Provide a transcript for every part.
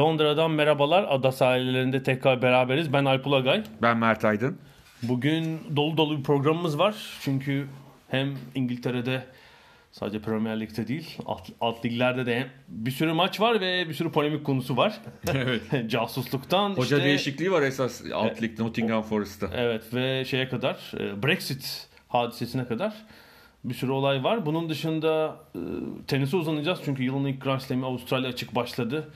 Londra'dan merhabalar. Ada sahillerinde tekrar beraberiz. Ben Alp Ulagay. Ben Mert Aydın. Bugün dolu dolu bir programımız var. Çünkü hem İngiltere'de sadece Premier Lig'de değil alt, alt liglerde de bir sürü maç var ve bir sürü polemik konusu var. Evet. Casusluktan Hoca işte, değişikliği var esas alt lig Nottingham Forest'ta. Evet ve şeye kadar e, Brexit hadisesine kadar bir sürü olay var. Bunun dışında e, tenise uzanacağız çünkü yılın ilk Grand Slam'i Avustralya açık başladı.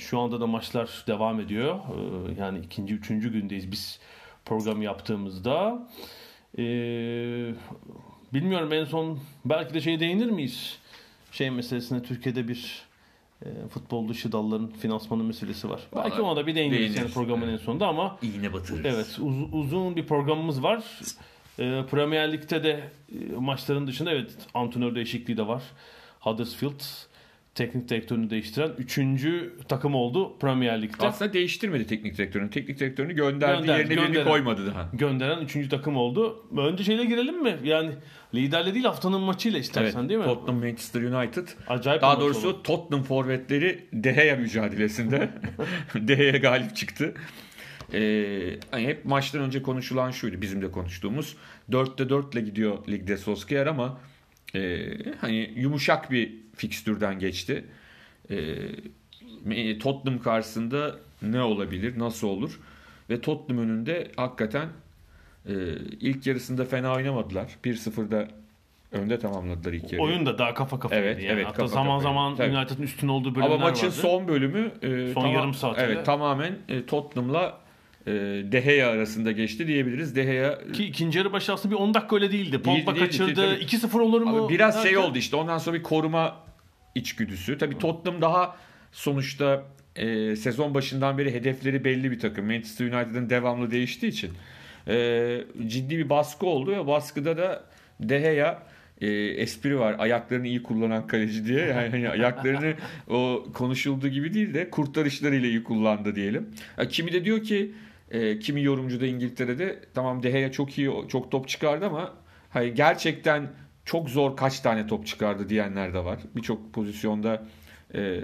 Şu anda da maçlar devam ediyor. E, yani ikinci, üçüncü gündeyiz biz programı yaptığımızda. E, bilmiyorum en son belki de şeye değinir miyiz? Şey meselesine Türkiye'de bir e, futbol dışı dalların finansmanı meselesi var. Belki Vallahi ona da bir değiniriz yani programın en sonunda ama İğne batırırız. Evet uz- uzun bir programımız var. Ee, Premier Lig'de de e, maçların dışında evet antrenör değişikliği de var. Huddersfield teknik direktörünü değiştiren 3. takım oldu Premier Lig'de. Aslında değiştirmedi teknik direktörünü. Teknik direktörünü gönderdi, Gönderdi, yerine birini gönderen. koymadı daha. Gönderen 3. takım oldu. Önce şeyle girelim mi? Yani liderle değil haftanın maçıyla istersen değil mi? Tottenham Manchester United. Acayip Daha doğrusu oldu. Tottenham forvetleri De Gea mücadelesinde De Gea galip çıktı. Ee, hani hep maçtan önce konuşulan şuydu bizim de konuştuğumuz. 4'te 4 ile gidiyor ligde Solskjaer ama e, hani yumuşak bir fikstürden geçti. E, Tottenham karşısında ne olabilir, nasıl olur? Ve Tottenham önünde hakikaten e, ilk yarısında fena oynamadılar. 1-0'da önde tamamladılar ilk yarıyı. Oyun da daha kafa kafaydı Evet, yani. evet, Hatta kafa zaman kafaydı. zaman Tabii. United'ın üstün olduğu bölümler Ama maçın vardı. son bölümü e, Son yarım saatinde. Evet, tamamen e, Tottenham'la e, De Gea arasında geçti diyebiliriz. De Gea Ki ikinci yarı başı aslında bir 10 dakika öyle değildi. Pogba kaçırdı. tabii. 2-0 olur mu? Abi biraz şey derken- oldu işte ondan sonra bir koruma içgüdüsü. Tabii Tottenham daha sonuçta e, sezon başından beri hedefleri belli bir takım. Manchester United'ın devamlı değiştiği için e, ciddi bir baskı oldu ve baskıda da De Gea e, espri var. Ayaklarını iyi kullanan kaleci diye. Yani hani ayaklarını o konuşulduğu gibi değil de kurtarışlarıyla iyi kullandı diyelim. Ya kimi de diyor ki e, kimi yorumcu da İngiltere'de tamam De Gea çok iyi çok top çıkardı ama hayır gerçekten çok zor kaç tane top çıkardı diyenler de var. Birçok pozisyonda e,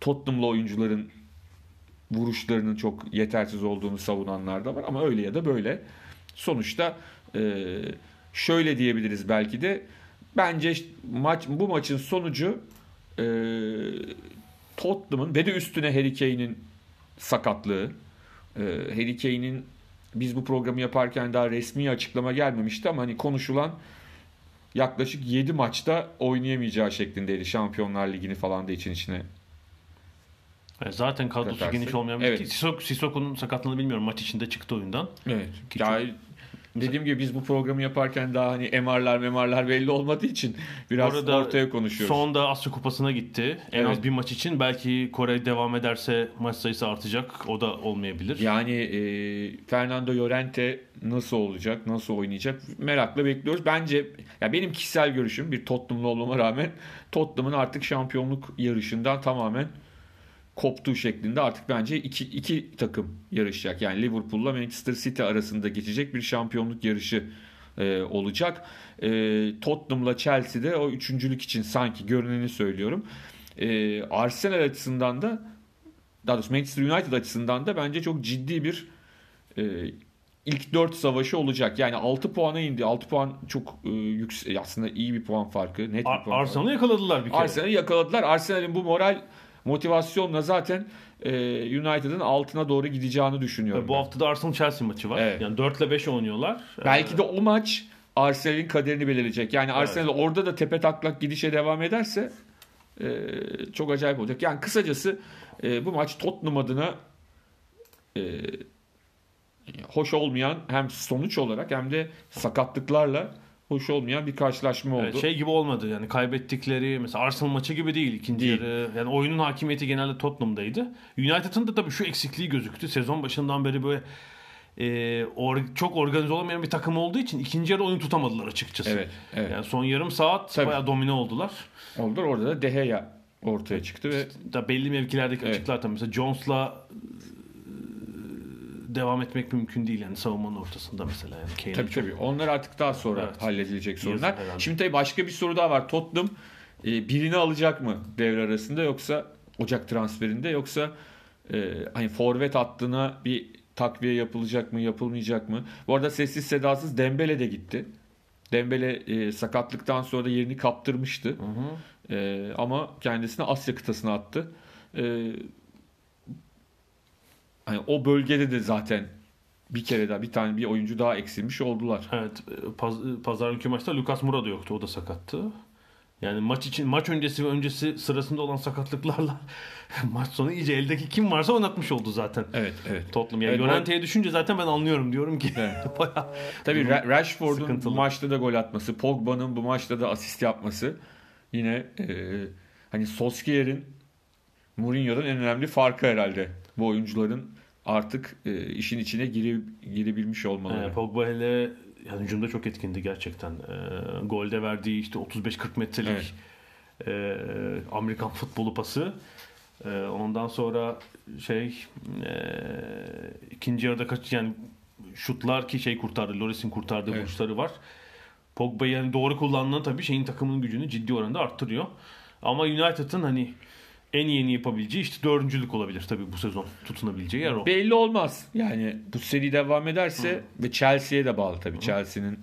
Tottenham'lı oyuncuların vuruşlarının çok yetersiz olduğunu savunanlar da var ama öyle ya da böyle. Sonuçta e, şöyle diyebiliriz belki de bence maç bu maçın sonucu e, Tottenham'ın ve de üstüne Harry Kane'in sakatlığı. E, Harry Kane'in biz bu programı yaparken daha resmi açıklama gelmemişti ama hani konuşulan yaklaşık 7 maçta oynayamayacağı şeklindeydi. Şampiyonlar Ligi'ni falan da için içine E, Zaten kadrosu Katarsı. geniş olmayan Evet. Sissoko, Sissoko'nun sakatlığını bilmiyorum. Maç içinde çıktı oyundan. Evet. Ki Ya, dediğim gibi biz bu programı yaparken daha hani MR'lar memarlar belli olmadığı için biraz Orada ortaya konuşuyoruz. Son da Asya Kupası'na gitti. En Evet. az bir maç için. Belki Kore devam ederse maç sayısı artacak. O da olmayabilir. Yani e, Fernando Llorente nasıl olacak, nasıl oynayacak merakla bekliyoruz. Bence ya benim kişisel görüşüm bir Tottenham'lı olmama rağmen Tottenham'ın artık şampiyonluk yarışından tamamen koptuğu şeklinde artık bence iki, iki takım yarışacak. Yani Liverpool'la Manchester City arasında geçecek bir şampiyonluk yarışı e, olacak. E, Tottenham'la Chelsea'de o üçüncülük için sanki görüneni söylüyorum. E, Arsenal açısından da daha doğrusu Manchester United açısından da bence çok ciddi bir e, ilk 4 savaşı olacak. Yani 6 puana indi. 6 puan çok e, yüksek aslında iyi bir puan farkı. Net bir Ar- puan farkı. Arsenal'ı yakaladılar bir kere. Arsenal'i yakaladılar. Arsenal'in bu moral motivasyonla zaten e, United'ın altına doğru gideceğini düşünüyorum. Bu ben. hafta da Arsenal Chelsea maçı var. Evet. Yani 4 ile 5 oynuyorlar. Belki Ee, de o maç Arsenal'in kaderini belirleyecek. Yani Arsenal orada da tepe taklak gidişe devam ederse e, çok acayip olacak. Yani kısacası e, bu maç Tottenham adına e, hoş olmayan hem sonuç olarak hem de sakatlıklarla hoş olmayan bir karşılaşma oldu. Şey gibi olmadı yani kaybettikleri mesela Arsenal maçı gibi değil ikinci Değil. yarı. Yani oyunun hakimiyeti genelde Tottenham'daydı. United'ın da tabii şu eksikliği gözüktü. Sezon başından beri böyle e, or- çok organize olamayan bir takım olduğu için ikinci yarı oyun tutamadılar açıkçası. Evet, evet. Yani son yarım saat Tabii. bayağı domine oldular. Oldu. Orada da De Gea ortaya çıktı ve Da belli mevkilerdeki Evet. açıklar tabii. Mesela Jones'la devam etmek mümkün değil yani savunmanın ortasında mesela yani Kane'in Tabii çok- tabii. Onlar artık daha sonra Evet. halledilecek sorunlar. Şimdi tabii başka bir soru daha var. Tottenham e, birini alacak mı devre arasında yoksa Ocak transferinde yoksa e, hani forvet hattına bir takviye yapılacak mı, yapılmayacak mı? Bu arada sessiz sedasız Dembele de gitti. Dembele e, sakatlıktan sonra da yerini kaptırmıştı. E, ama kendisini Asya kıtasına attı. E, hani o bölgede de zaten bir kere daha bir tane bir oyuncu daha eksilmiş oldular. Evet, e, paz- pazar günkü maçta Lucas Moura da yoktu. O da sakattı. Yani maç için maç öncesi ve öncesi sırasında olan sakatlıklarla maç sonu iyice eldeki kim varsa oynatmış oldu zaten. Evet, evet. Tottenham yani Evet, Llorente'ye düşünce zaten ben anlıyorum diyorum ki Evet. bayağı Tabii Ra- Rashford'un bu Sıkıntılı. maçta da gol atması, Pogba'nın bu maçta da asist yapması yine e, hani Solskjaer'in Mourinho'dan en önemli farkı herhalde. Bu oyuncuların artık e, işin içine gire, girebilmiş olmaları. e, Pogba hele yani hücumda çok etkindi gerçekten. E, golde verdiği işte 35-40 metrelik Evet. e, Amerikan futbolu pası. E, ondan sonra şey e, ikinci yarıda kaç yani şutlar ki şey kurtardı. Loris'in kurtardığı Evet. vuruşları var. Pogba yani doğru kullanılan tabii şeyin takımının gücünü ciddi oranda arttırıyor. Ama United'ın hani en yeni yapabileceği işte dördüncülük olabilir tabii bu sezon tutunabileceği yer o. Belli olmaz. Yani bu seri devam ederse ve Chelsea'ye de bağlı tabii. Chelsea'nin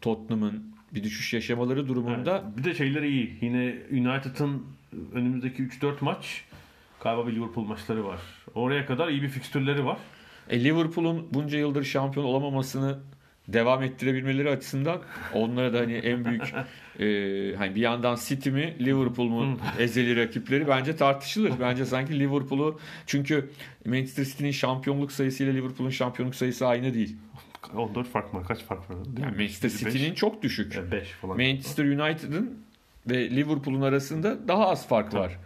Tottenham'ın bir düşüş yaşamaları durumunda Evet. Bir de şeyleri iyi. Yine United'ın önümüzdeki 3-4 maç galiba bir Liverpool maçları var. Oraya kadar iyi bir fikstürleri var. E, Liverpool'un bunca yıldır şampiyon olamamasını devam ettirebilmeleri açısından onlara da hani en büyük e, hani bir yandan City mi Liverpool mu ezeli rakipleri bence tartışılır. Bence sanki Liverpool'u çünkü Manchester City'nin şampiyonluk sayısı ile Liverpool'un şampiyonluk sayısı aynı değil. 14 fark mı? Kaç fark var? Değil Yani? Manchester. City'nin çok düşük. 5 falan. Manchester United'ın ve Liverpool'un arasında daha az fark var.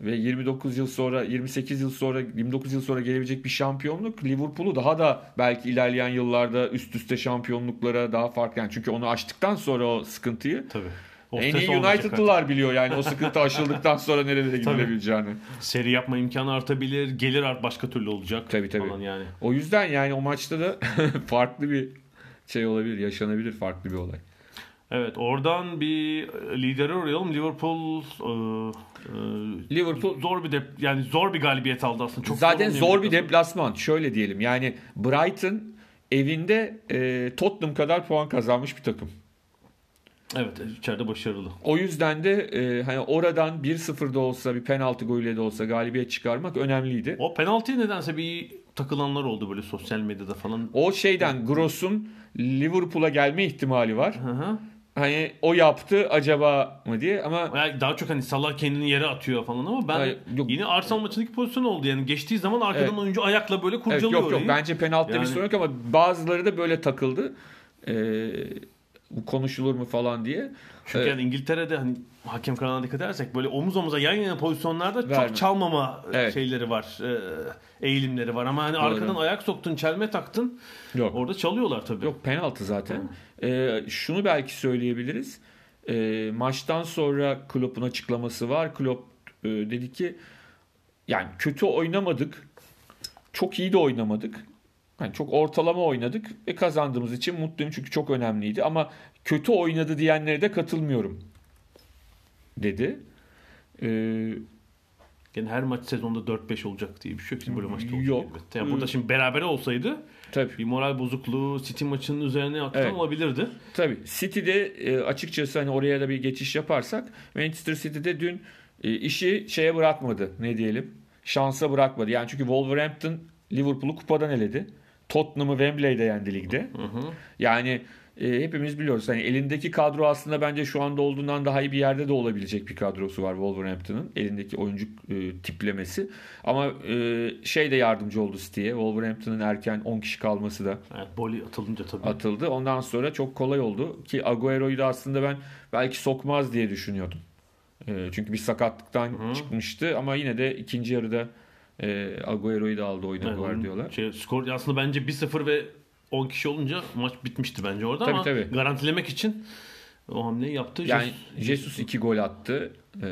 Ve 29 yıl sonra, 28 yıl sonra, 29 yıl sonra gelebilecek bir şampiyonluk Liverpool'u daha da belki ilerleyen yıllarda üst üste şampiyonluklara daha farklı. Yani çünkü onu aştıktan sonra o sıkıntıyı Tabii. O en iyi United'lılar biliyor yani o sıkıntı aşıldıktan sonra nerelere gidilebileceğini. Seri yapma imkanı artabilir. Gelir art başka türlü olacak. Tabii, tabii. Falan yani. O yüzden yani o maçta da farklı bir şey olabilir, yaşanabilir farklı bir olay. Evet oradan bir lideri arayalım. Liverpool e, Liverpool zor bir dep yani zor bir galibiyet aldı aslında. Çok Zaten olmayan zor bir deplasman. Şöyle diyelim yani Brighton evinde e, Tottenham kadar puan kazanmış bir takım. Evet içeride başarılı. O yüzden de e, hani oradan 1-0 da olsa bir penaltı golüyle de olsa galibiyet çıkarmak önemliydi. O penaltıya nedense bir takılanlar oldu böyle sosyal medyada falan. O şeyden Gross'un Liverpool'a gelme ihtimali var. Hı hı. Hani o yaptı acaba mı diye ama Yani daha çok hani Salah kendini yere atıyor falan ama ben Hayır, yok. yine Arsenal maçındaki pozisyon oldu. Yani geçtiği zaman arkadan Evet. oyuncu ayakla böyle evet, kurcalıyor yok yok orayı. bence penaltıda Yani- bir sorun yok ama bazıları da böyle takıldı. E, bu konuşulur mu falan diye. Çünkü Evet. yani İngiltere'de hani hakem kanalına dikkat edersek böyle omuz omuza yan yana pozisyonlarda Verme. çok çalmama Evet. şeyleri var. e, eğilimleri var ama hani Doğru. arkadan ayak soktun, çelme taktın. Yok. Orada çalıyorlar tabii. Yok penaltı zaten. Ee, şunu belki söyleyebiliriz. Ee, maçtan sonra Klopp'un açıklaması var. Klopp e, dedi ki yani kötü oynamadık. Çok iyi de oynamadık. Yani çok ortalama oynadık ve kazandığımız için mutluyum çünkü çok önemliydi ama kötü oynadı diyenlere de katılmıyorum dedi. Ee, Yani her maç sezonda 4-5 olacak diye bir şey yok. Şimdi böyle maçta olacak Yok. elbette. Yani burada şimdi berabere olsaydı tabii. bir moral bozukluğu City maçının üzerine atan Evet. olabilirdi. Tabii City'de e, açıkçası hani oraya da bir geçiş yaparsak Manchester City'de dün e, işi şeye bırakmadı ne diyelim şansa bırakmadı. Yani çünkü Wolverhampton Liverpool'u kupadan eledi. Tottenham'ı Wembley'de yendi ligde. Yani e, hepimiz biliyoruz. Hani elindeki kadro aslında bence şu anda olduğundan daha iyi bir yerde de olabilecek bir kadrosu var Wolverhampton'ın. Elindeki oyuncu e, tiplemesi. Ama e, şey de yardımcı oldu City'ye. Wolverhampton'ın erken 10 kişi kalması da Evet, Boli atılınca tabii. atıldı. Ondan sonra çok kolay oldu ki Agüero'yu da aslında ben belki sokmaz diye düşünüyordum. E, çünkü bir sakatlıktan Hı. çıkmıştı ama yine de ikinci yarıda e, Agüero'yu da aldı oyuna Evet, Guardiola. Şey, skor aslında bence 1-0 ve 10 kişi olunca maç bitmişti bence orada Tabii, ama tabii. garantilemek için o hamleyi yaptı. Yani Jesus- Jesus iki gol attı. E,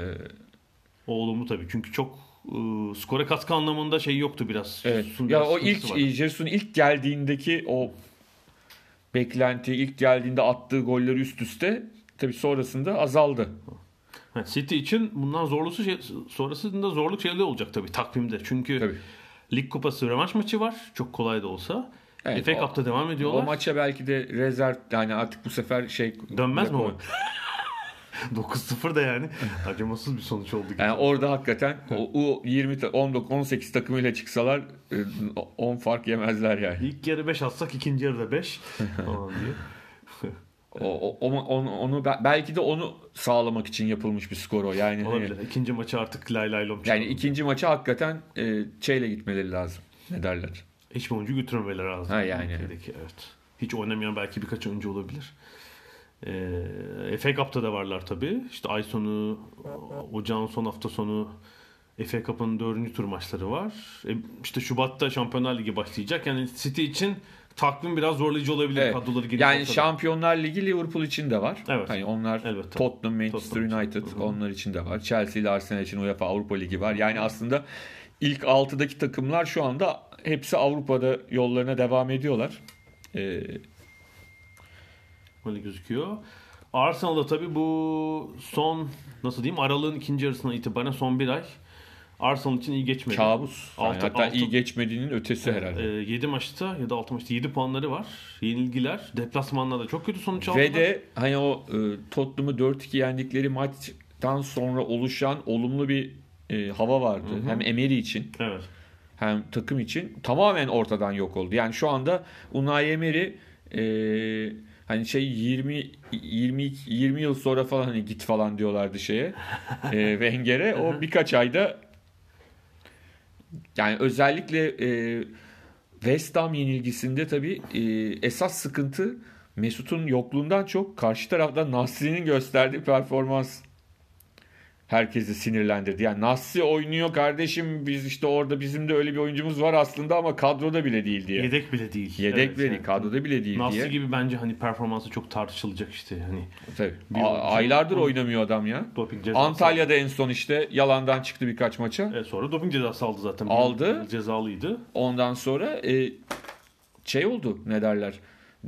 O olumlu tabii çünkü çok ıı, skora katkı anlamında şey yoktu biraz. Evet. Jesus'un Ya o ilk var. Jesus'un ilk geldiğindeki o beklenti, ilk geldiğinde attığı golleri üst üste tabii sonrasında azaldı. City için bundan zorlusu şey, sonrasında zorluk şeyler olacak tabii takvimde. Çünkü Tabii. Lig Kupası rövanş maçı var. Çok kolay da olsa. Evet, FA o- Cup'ta devam O ediyorlar. maça belki de rezerv yani artık bu sefer şey Dönmez mi o? Yok, 9-0 da yani acımasız bir sonuç oldu. gibi. Yani orada hakikaten o, o 20 ta- 19 18 takımıyla çıksalar e, 10 fark yemezler yani. İlk yarı 5 atsak ikinci yarıda 5 falan diye. O, o- onu, onu, onu be- belki de onu sağlamak için yapılmış bir skor o. Yani hani- Olabilir. İkinci maçı artık lay lay lom yani ikinci maça hakikaten e, şeyle gitmeleri lazım. Ne derler? Hiç oyuncu götürmemeleri lazım. Ha, yani. Ülkedeki, evet. Hiç oynamayan belki birkaç oyuncu olabilir. Ee, FA Cup'ta da varlar tabii. İşte ay sonu, ocağın son hafta sonu FA Cup'ın dördüncü tur maçları var. E, işte Şubat'ta Şampiyonlar Ligi başlayacak. Yani City için takvim biraz zorlayıcı olabilir. Evet. Kadroları geniş Yani olsa da. Şampiyonlar Ligi Liverpool için de var. Evet. Hani onlar Elbette. Tottenham, Manchester Tottenham için. United hı. onlar için de var. Chelsea ile Arsenal için UEFA Avrupa Ligi var. Yani aslında ilk 6'daki takımlar şu anda hepsi Avrupa'da yollarına devam ediyorlar. Ee, Öyle gözüküyor. Arsenal'da tabii bu son nasıl diyeyim aralığın ikinci yarısına itibaren son bir ay Arsenal için iyi geçmedi. kabus. Yani Altı- hatta altı- iyi geçmediğinin ötesi herhalde. 7 maçta ya da 6 maçta 7 puanları var. Yenilgiler. Deplasmanlarda çok kötü sonuç aldılar. Ve de hani o e, Tottenham'ı 4-2 yendikleri maçtan sonra oluşan olumlu bir e, hava vardı. Hem Emery için Evet. hem takım için tamamen ortadan yok oldu. Yani şu anda Unai Emery e, hani şey 20 20 20 yıl sonra falan hani git falan diyorlardı şeye. e, Wenger'e o birkaç ayda yani özellikle e, West Ham yenilgisinde tabii e, esas sıkıntı Mesut'un yokluğundan çok karşı taraftan Nasri'nin gösterdiği performans herkesi sinirlendirdi. Yani Nasri oynuyor kardeşim biz işte orada bizim de öyle bir oyuncumuz var aslında ama kadroda bile değil diye. Yedek, Yedek bile değil. bile Evet, değil, yani. kadroda bile değil Nasri diye. gibi bence hani performansı çok tartışılacak işte hani Tabii. Bir A- aylardır oynamıyor adam ya. doping cezası. Antalya'da en son işte yalandan çıktı birkaç maça. Evet, sonra doping cezası aldı zaten. Aldı. Cezalıydı. Ondan sonra e, şey oldu ne derler.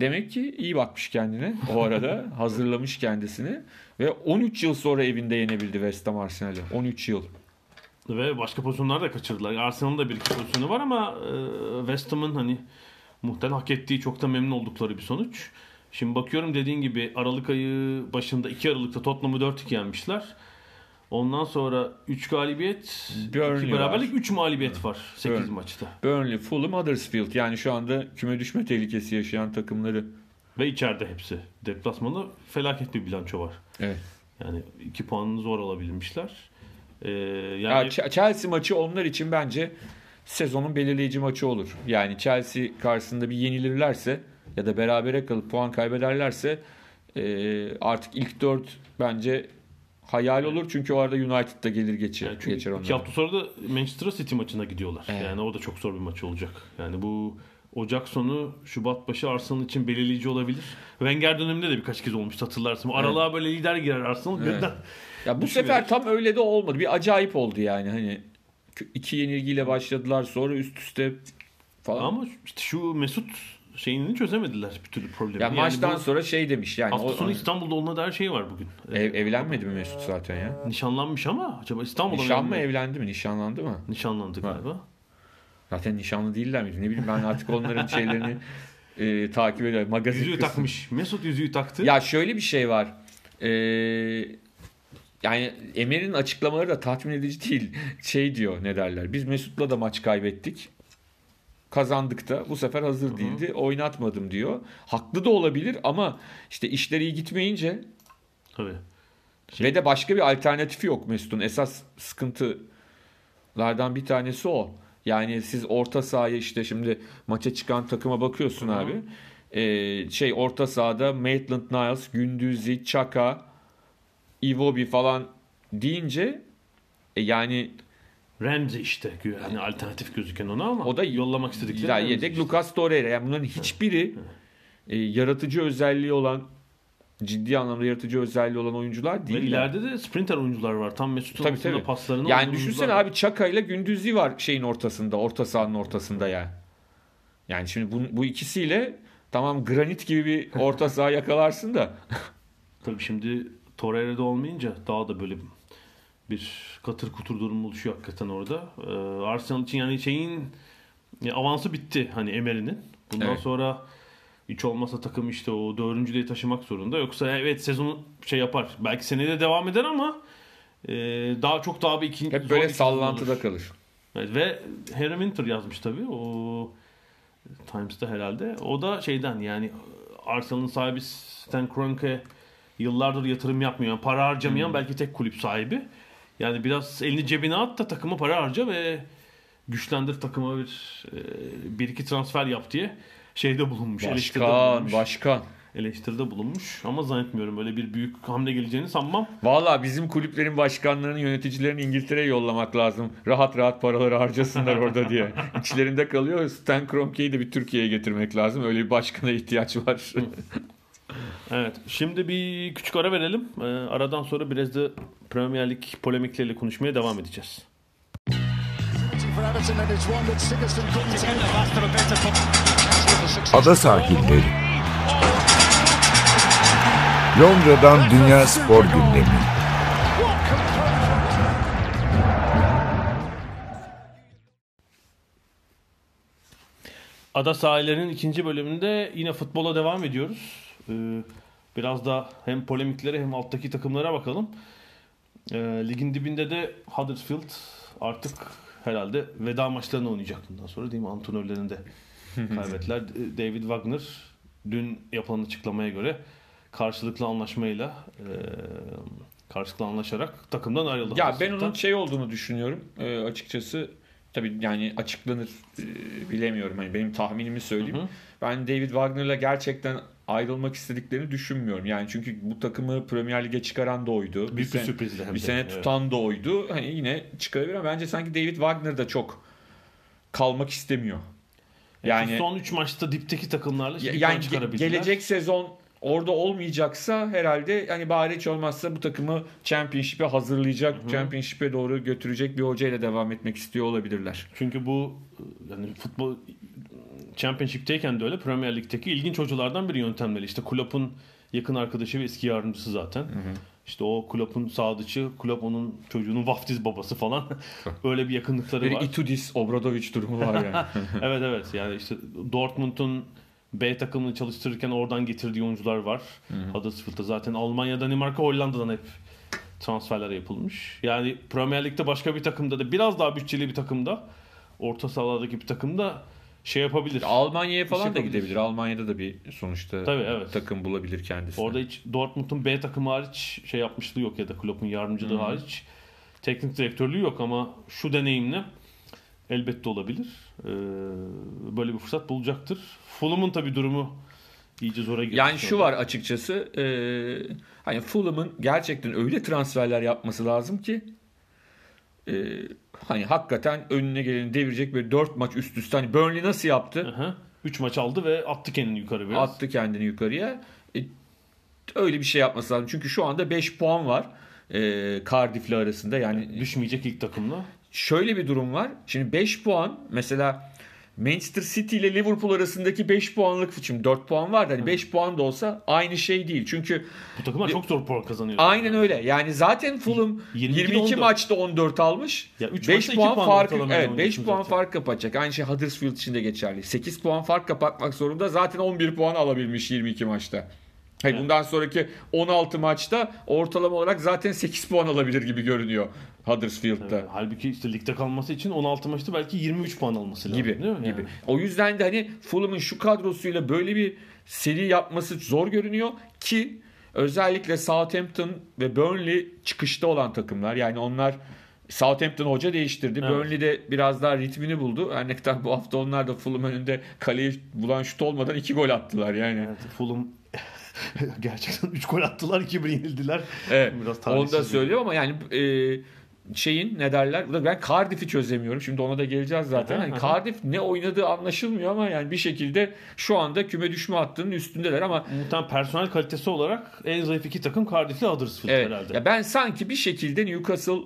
Demek ki iyi bakmış kendine o arada hazırlamış kendisini ve 13 yıl sonra evinde yenebildi West Ham Arsenal'i. 13 yıl. Ve başka pozisyonlar da kaçırdılar. Arsenal'ın da bir iki pozisyonu var ama e, West Ham'ın hani muhtemelen hak ettiği çok da memnun oldukları bir sonuç. Şimdi bakıyorum dediğin gibi Aralık ayı başında 2 Aralık'ta Tottenham'ı 4-2 yenmişler. Ondan sonra 3 galibiyet, Burnley 2 beraberlik, 3 mağlubiyet var 8 Burnley. maçta. Burnley, Fulham, Huddersfield yani şu anda küme düşme tehlikesi yaşayan takımları. Ve içeride hepsi. Deplasmanda felaket bir bilanço var. Evet. Yani 2 puanını zor alabilmişler. Ee, Ya yani Ch- Chelsea maçı onlar için bence sezonun belirleyici maçı olur. Yani Chelsea karşısında bir yenilirlerse ya da berabere kalıp puan kaybederlerse e, artık ilk dört bence hayal olur. Çünkü o arada United da gelir geçer, Yani çünkü geçer iki onları. hafta sonra da Manchester City maçına gidiyorlar. Evet. Yani o da çok zor bir maç olacak. Yani bu Ocak sonu Şubat başı Arsenal için belirleyici olabilir. Wenger döneminde de birkaç kez olmuştu hatırlarsın. Aralığa böyle lider girer Arsenal. Evet. Birden Ya bu sefer tam öyle de olmadı. Bir acayip oldu yani. Hani iki yenilgiyle başladılar sonra üst üste falan. ama işte şu Mesut şeyini çözemediler bir türlü problemi. ya Yani maçtan bu sonra şey demiş yani. hafta o- sonu İstanbul'da oluna dair şey var bugün. Ee, ev, evlenmedi mi Mesut zaten ya? Nişanlanmış ama acaba İstanbul'da Nişan mı evlendi? mi? Nişanlandı mı? Nişanlandı galiba. Zaten nişanlı değiller miydi? Ne bileyim ben artık onların şeylerini e, takip ediyorum. Magazin Yüzüğü kısmı. takmış. Mesut yüzüğü taktı. Ya şöyle bir şey var. Ee, yani Emer'in açıklamaları da tatmin edici değil. Şey diyor ne derler. Biz Mesut'la da maç kaybettik. Kazandık da bu sefer hazır değildi. Oynatmadım diyor. Haklı da olabilir ama işte işleri iyi gitmeyince Tabii. ve de başka bir alternatifi yok Mesut'un. Esas sıkıntılardan bir tanesi o. Yani siz orta sahaya işte şimdi maça çıkan takıma bakıyorsun Hı hı. abi. Ee, şey orta sahada Maitland Niles, Gündüzi, Chaka, Iwobi falan deyince e yani Ramsey işte hani alternatif gözüken ona ama O da yollamak istedikleri ya yedek işte. Lucas Torreira. Yani bunların hiçbiri e, yaratıcı özelliği olan ciddi anlamda yaratıcı özelliği olan oyuncular Ve değil. ileride de sprinter oyuncular var. Tam Mesut'un Tabii, tabii. paslarını Yani düşünsene abi Çaka ile Gündüz'i var şeyin ortasında, orta sahanın ortasında yani. Yani şimdi bu, bu ikisiyle tamam granit gibi bir orta saha yakalarsın da. Tabii şimdi Torreira'da olmayınca daha da böyle bir katır kutur durum oluşuyor hakikaten orada. Ee, Arsenal için yani şeyin ya avansı bitti hani Emery'nin. Bundan Evet. sonra hiç olmasa takım işte o dördüncülüğü taşımak zorunda. Yoksa evet sezonu şey yapar. Belki seneye de devam eder ama e, daha çok daha bir ikinci Hep böyle sezon sallantıda olur. kalır. Evet, ve Harry Winter yazmış tabii. O Times'ta herhalde. O da şeyden yani Arsenal'ın sahibi Stan Kroenke yıllardır yatırım yapmıyor. Para harcamayan Hmm. belki tek kulüp sahibi. Yani biraz elini cebine at da takıma para harca ve güçlendir takıma bir e, bir iki transfer yap diye şeyde bulunmuş. eleştiride Başkan, bulunmuş. başkan. Eleştiride bulunmuş. Ama zannetmiyorum böyle bir büyük hamle geleceğini sanmam. Valla bizim kulüplerin başkanlarını, yöneticilerini İngiltere'ye yollamak lazım. Rahat rahat paraları harcasınlar orada diye. İçlerinde kalıyor. Stan Kroenke'yi de bir Türkiye'ye getirmek lazım. Öyle bir başkana ihtiyaç var. Evet. Şimdi bir küçük ara verelim. Ee, aradan sonra biraz da Premier Lig polemikleriyle konuşmaya devam edeceğiz. Ada sahilleri. Londra'dan Dünya Spor Gündemi. Ada sahillerinin ikinci bölümünde yine futbola devam ediyoruz. Ee, biraz da hem polemiklere hem alttaki takımlara bakalım. Ee, ligin dibinde de Huddersfield artık herhalde veda maçlarını oynayacak bundan sonra değil mi? Antrenörlerini de kaybettiler. David Wagner dün yapılan açıklamaya göre karşılıklı anlaşmayla e, karşılıklı anlaşarak takımdan ayrıldı. ya ben onun şey olduğunu düşünüyorum. Ee, açıkçası tabii yani açıklanır e, bilemiyorum. Hani benim tahminimi söyleyeyim. Hı hı. Ben David Wagner'la gerçekten ayrılmak istediklerini düşünmüyorum. Yani çünkü bu takımı Premier Lig'e çıkaran da oydu. Büyük bir sene- sürprizdi hem Bir sene Evet. tutan da oydu. Hani yine çıkarabilir ama bence sanki David Wagner da çok kalmak istemiyor. Yani Yani son 3 maçta dipteki takımlarla bir yani gelecek sezon orada olmayacaksa herhalde hani bari hiç olmazsa bu takımı Championship'e hazırlayacak, Championship'e doğru götürecek bir hocayla devam etmek istiyor olabilirler. Çünkü bu yani futbol Championship'teyken de öyle Premier Lig'deki ilginç hocalardan biri yöntemleri. İşte Klopp'un yakın arkadaşı ve eski yardımcısı zaten. İşte o Klopp'un sadıçı, Klopp onun çocuğunun vaftiz babası falan. öyle bir yakınlıkları Bir var. Itudis, Obradovic durumu var yani. evet evet yani işte Dortmund'un B takımını çalıştırırken oradan getirdiği oyuncular var. Huddersfield'da zaten Almanya, Danimarka, Hollanda'dan hep transferler yapılmış. Yani Premier Lig'de başka bir takımda da biraz daha bütçeli bir takımda orta sahalardaki bir takımda şey yapabilir. Almanya'ya falan da yapabilir. gidebilir. Almanya'da da bir sonuçta Tabii, evet. takım bulabilir kendisi. Orada hiç Dortmund'un B takımı hariç şey yapmışlığı yok ya da Klopp'un yardımcılığı hariç teknik direktörlüğü yok ama şu deneyimle elbette olabilir. Ee, böyle bir fırsat bulacaktır. Fulham'ın tabii durumu iyice zora girdi. Yani şu var açıkçası e, hani Fulham'ın gerçekten öyle transferler yapması lazım ki e, hani hakikaten önüne geleni devirecek böyle 4 maç üst üste hani Burnley nasıl yaptı? 3 maç aldı ve attı kendini yukarı biraz. Attı kendini yukarıya. E, öyle bir şey yapması lazım. Çünkü şu anda 5 puan var. E, Cardiff'le arasında yani Düşmeyecek ilk takımla. şöyle bir durum var. Şimdi 5 puan mesela Manchester City ile Liverpool arasındaki 5 puanlık şimdi 4 puan var da hani 5 puan da olsa aynı şey değil. Çünkü Bu takımlar çok zor puan kazanıyor. Aynen öyle. Yani zaten Fulham 22'de 22 14. maçta 14 almış. Ya üç 5 maçta iki puan puan fark ortalamayla evet 5 oynuyorsun puan zaten. fark kapatacak. Aynı şey Huddersfield için de geçerli. 8 puan fark kapatmak zorunda. Zaten 11 puan alabilmiş 22 maçta. Hayır, bundan sonraki 16 maçta ortalama olarak zaten 8 puan alabilir gibi görünüyor Huddersfield'da. Halbuki işte ligde kalması için 16 maçta belki 23 puan alması lazım. gibi değil mi? gibi. Yani. O yüzden de hani Fulham'ın şu kadrosuyla böyle bir seri yapması zor görünüyor ki özellikle Southampton ve Burnley çıkışta olan takımlar. Yani onlar Southampton hoca değiştirdi. Evet. Burnley de biraz daha ritmini buldu. Her ne kadar bu hafta onlar da Fulham önünde kaleyi bulan şut olmadan iki gol attılar yani. Evet, Fulham gerçekten 3 gol attılar 2-1 yenildiler. Evet. Biraz Onu da söylüyorum ama yani e, şeyin ne derler? Bu da Ben Cardiff'i çözemiyorum. Şimdi ona da geleceğiz zaten. Hani. Cardiff ne oynadığı anlaşılmıyor ama yani bir şekilde şu anda küme düşme hattının üstündeler ama Muhtemelen personel kalitesi olarak en zayıf iki takım Cardiff ile Huddersfield evet. herhalde. Ya ben sanki bir şekilde Newcastle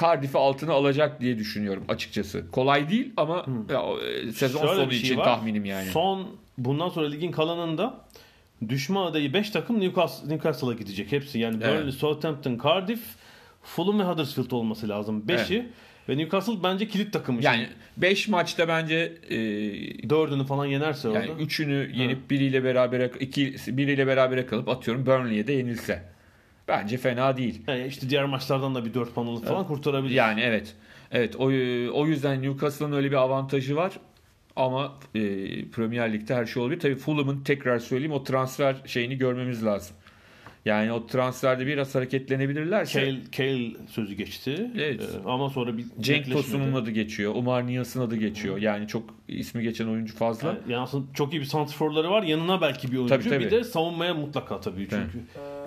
Cardiff'i altına alacak diye düşünüyorum açıkçası. Kolay değil ama ya, o, e, sezon Şöyle sonu şey için var. tahminim yani. Son bundan sonra ligin kalanında düşme adayı 5 takım Newcastle, Newcastle'a gidecek hepsi. Yani Evet. Burnley, Southampton, Cardiff, Fulham ve Huddersfield olması lazım. 5'i ve Newcastle bence kilit takım. Yani 5 maçta bence e, falan yenerse orada. yani üçünü yenip biriyle beraber iki biriyle berabere kalıp atıyorum Burnley'e de yenilse. Bence fena değil. Yani işte diğer maçlardan da bir 4 puan alıp falan kurtarabilir. Yani evet. Evet o, o yüzden Newcastle'ın öyle bir avantajı var. Ama e, Premier Lig'de her şey olabilir. Tabii Fulham'ın tekrar söyleyeyim o transfer şeyini görmemiz lazım. Yani o transferde biraz hareketlenebilirlerse Kale, Kale sözü geçti. Evet. Ee, ama sonra bir Cenk. Tosun'un adı geçiyor. Umar Niyaz'ın adı geçiyor. Yani çok ismi geçen oyuncu fazla. Yani, yani aslında çok iyi bir santrforları var. Yanına belki bir oyuncu. Tabii, tabii. Bir de savunmaya mutlaka tabii. Çünkü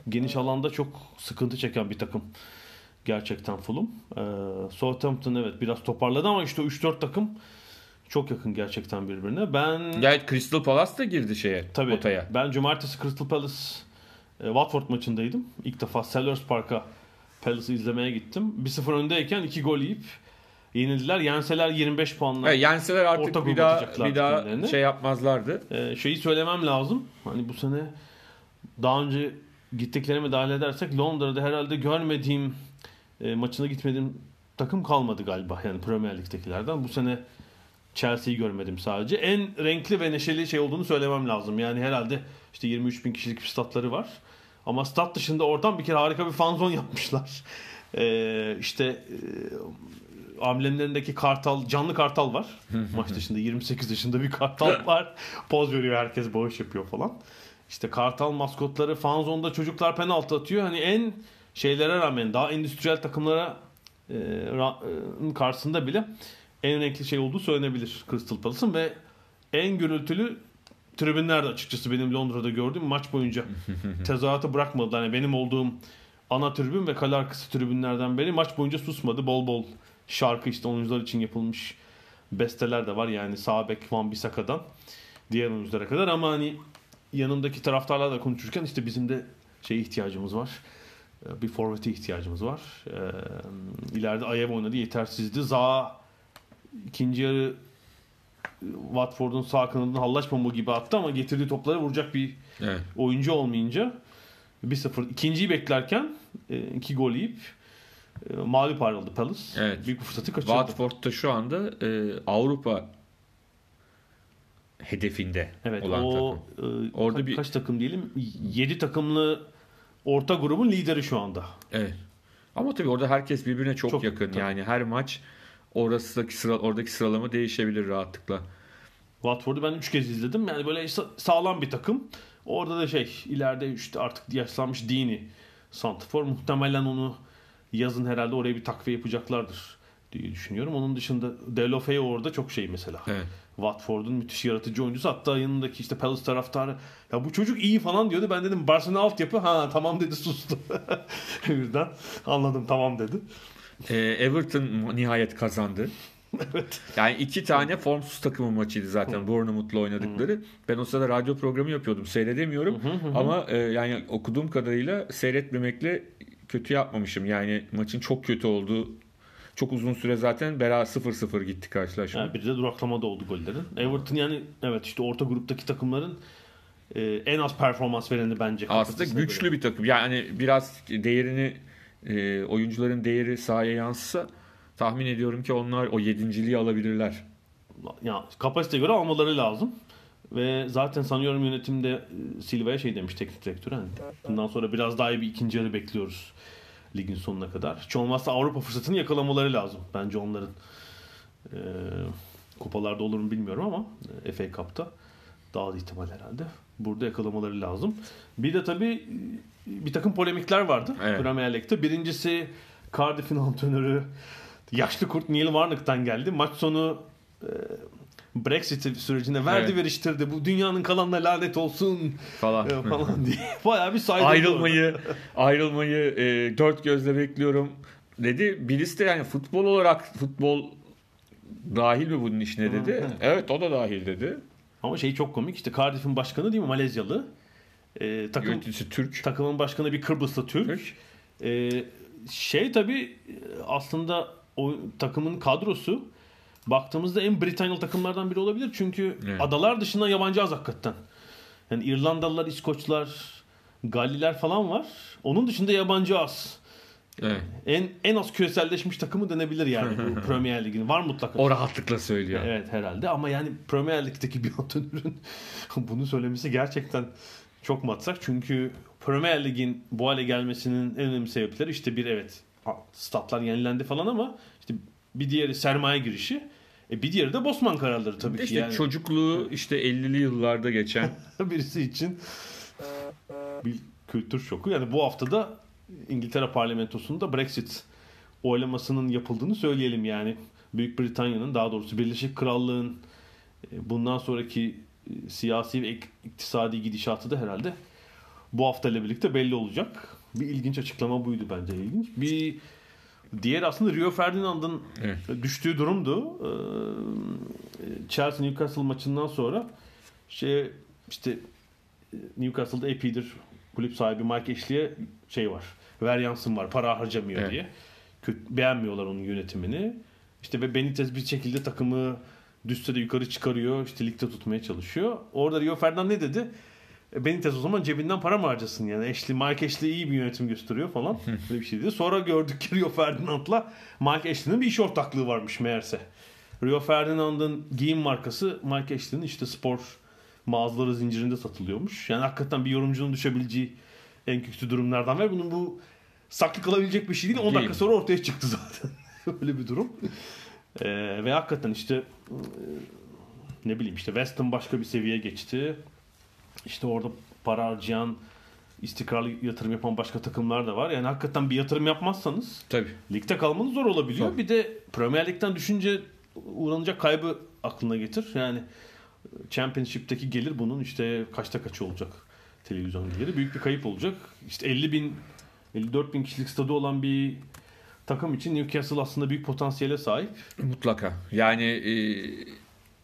geniş alanda çok sıkıntı çeken bir takım. Gerçekten Fulham. Ee, Southampton evet biraz toparladı ama işte o 3-4 takım çok yakın gerçekten birbirine. Ben Evet Crystal Palace da girdi şeye tabii potaya. ben cumartesi Crystal Palace e, Watford maçındaydım. İlk defa Sellers Park'a Palace'ı izlemeye gittim. 1-0 öndeyken 2 gol yiyip yenildiler. Yenseler 25 puanla. Evet, yenseler artık Orta bir daha bir daha şey yapmazlardı. Ee, şeyi söylemem lazım. Hani bu sene daha önce gittiklerime dahil edersek Londra'da herhalde görmediğim e, maçına gitmediğim takım kalmadı galiba. Yani Premier Lig'dekilerden. Bu sene Chelsea'yi görmedim sadece. En renkli ve neşeli şey olduğunu söylemem lazım. Yani herhalde işte 23 bin kişilik bir statları var. Ama stat dışında oradan bir kere harika bir fanzon yapmışlar. Ee, işte e, amblemlerindeki kartal, canlı kartal var. Maç dışında 28 yaşında bir kartal var. Poz veriyor herkes bağış yapıyor falan. İşte kartal maskotları fanzonda çocuklar penaltı atıyor. Hani en şeylere rağmen daha endüstriyel takımlara e, ra- e, karşısında bile en renkli şey olduğu söylenebilir Crystal Palace'ın ve en gürültülü tribünlerde açıkçası benim Londra'da gördüğüm maç boyunca tezahüratı bırakmadılar. Yani benim olduğum ana tribün ve kale arkası tribünlerden beri maç boyunca susmadı. Bol bol şarkı işte oyuncular için yapılmış besteler de var. Yani sağ bek Van Bissaka'dan diğer oyunculara kadar ama hani yanındaki taraftarlarla konuşurken işte bizim de şey ihtiyacımız var. Ee, Bir forvete ihtiyacımız var. Ee, ileride Ayev oynadı yetersizdi. Zaha ikinci yarı e, Watford'un sağ kanadını hallaç pamuğu gibi attı ama getirdiği topları vuracak bir Evet. oyuncu olmayınca 1-0 ikinciyi beklerken e, iki gol yiyip e, mağlup ayrıldı Palace. Evet. Büyük bir fırsatı kaçırdı. Watford'da şu anda e, Avrupa hedefinde Evet olan o takım. e, Orada ka- bir- kaç takım diyelim? 7 takımlı orta grubun lideri şu anda. Evet. Ama tabii orada herkes birbirine çok, Çok, yakın. tabii. Yani her maç orasındaki sıra oradaki sıralama değişebilir rahatlıkla. Watford'u ben 3 kez izledim. Yani böyle sa- sağlam bir takım. Orada da şey ileride işte artık yaşlanmış Dini Santifor muhtemelen onu yazın herhalde oraya bir takviye yapacaklardır diye düşünüyorum. Onun dışında Delofeu orada çok şey mesela. Evet. Watford'un müthiş yaratıcı oyuncusu. Hatta yanındaki işte Palace taraftarı ya bu çocuk iyi falan diyordu. Ben dedim Barcelona altyapı. Ha tamam dedi sustu. Birden anladım tamam dedi. E, Everton nihayet kazandı. evet. Yani iki tane formsuz takımın maçıydı zaten Bournemouth'la oynadıkları. Ben o sırada radyo programı yapıyordum. Seyredemiyorum. Ama e, yani okuduğum kadarıyla seyretmemekle kötü yapmamışım. Yani maçın çok kötü olduğu çok uzun süre zaten bera 0-0 gitti karşılaşma. Yani bir de duraklamada oldu gollerin. Everton yani evet işte orta gruptaki takımların e, en az performans vereni bence. Aslında güçlü göre. bir takım. Yani biraz değerini e, oyuncuların değeri sahaya yansısa tahmin ediyorum ki onlar o yedinciliği alabilirler. Ya kapasiteye göre almaları lazım. Ve zaten sanıyorum yönetimde e, Silva'ya şey demiş teknik direktör. Hani bundan sonra biraz daha iyi bir ikinci yarı bekliyoruz ligin sonuna kadar. Hiç olmazsa Avrupa fırsatını yakalamaları lazım bence onların. Ee, kupalarda olur mu bilmiyorum ama e, FA Cup'ta daha da ihtimal herhalde. Burada yakalamaları lazım. Bir de tabii e, bir takım polemikler vardı Evet. Premier Lig'de. Birincisi Cardiff'in antrenörü yaşlı kurt Neil Warnock'tan geldi. Maç sonu e, Brexit sürecinde verdi Evet. veriştirdi. Bu dünyanın kalanına lanet olsun falan. e, falan diye. Bayağı bir saydı. ayrılmayı ayrılmayı e, dört gözle bekliyorum dedi. Birisi de yani futbol olarak futbol dahil mi bunun işine dedi. evet. Evet o da dahil dedi. Ama şey çok komik. İşte Cardiff'in başkanı değil mi Malezyalı? E, takım, Yöneticisi Türk. takımın başkanı bir Kıbrıslı Türk. Türk. Ee, şey tabii aslında o takımın kadrosu baktığımızda en Britanyalı takımlardan biri olabilir. Çünkü Evet. adalar dışında yabancı az hakikaten. Yani İrlandalılar, İskoçlar, Galliler falan var. Onun dışında yabancı az. Evet. En en az küreselleşmiş takımı denebilir yani bu Premier Lig'in. Var mutlaka. O rahatlıkla söylüyor. Evet herhalde ama yani Premier Lig'deki bir antrenörün bunu söylemesi gerçekten çok matrak. Çünkü Premier Lig'in bu hale gelmesinin en önemli sebepleri işte bir evet statlar yenilendi falan ama işte bir diğeri sermaye girişi. E bir diğeri de Bosman kararları tabii ki. İşte Yani çocukluğu işte 50'li yıllarda geçen birisi için bir kültür şoku. Yani bu haftada İngiltere parlamentosunda Brexit oylamasının yapıldığını söyleyelim yani. Büyük Britanya'nın daha doğrusu Birleşik Krallığın e, bundan sonraki e, siyasi ve ik- iktisadi gidişatı da herhalde bu hafta ile birlikte belli olacak. Bir ilginç açıklama buydu bence ilginç. Bir diğer aslında Rio Ferdinand'ın Evet. düştüğü durumdu. Chelsea Newcastle maçından sonra şey işte Newcastle'da epeydir kulüp sahibi Mike Ashley'e şey var. Veryansın var. Para harcamıyor Evet. diye. Kötü, beğenmiyorlar onun yönetimini. İşte ve Benitez bir şekilde takımı düşse de yukarı çıkarıyor. İşte ligde tutmaya çalışıyor. Orada Rio Ferdinand ne dedi? E, Benitez o zaman cebinden para mı harcasın yani? Ashley, Mike Ashley iyi bir yönetim gösteriyor falan. Böyle bir şey dedi. Sonra gördük ki Rio Ferdinand'la Mike Ashley'nin bir iş ortaklığı varmış meğerse. Rio Ferdinand'ın giyim markası Mike Ashley'nin işte spor mağazaları zincirinde satılıyormuş. Yani hakikaten bir yorumcunun düşebileceği en kötü durumlardan ve bunun bu saklı kalabilecek bir şey değil. 10 Değil. dakika sonra ortaya çıktı zaten. Öyle bir durum. Ee, ve hakikaten işte e, ne bileyim işte West Ham başka bir seviyeye geçti. İşte orada para harcayan istikrarlı yatırım yapan başka takımlar da var. Yani hakikaten bir yatırım yapmazsanız tabii. ligde kalmanız zor olabiliyor. Tabii. Bir de Premier Lig'den düşünce uğranacak kaybı aklına getir. Yani Championship'teki gelir bunun işte kaçta kaçı olacak televizyon geliri. Büyük bir kayıp olacak. İşte 50 bin 54 bin kişilik stadı olan bir takım için Newcastle aslında büyük potansiyele sahip. Mutlaka. Yani e,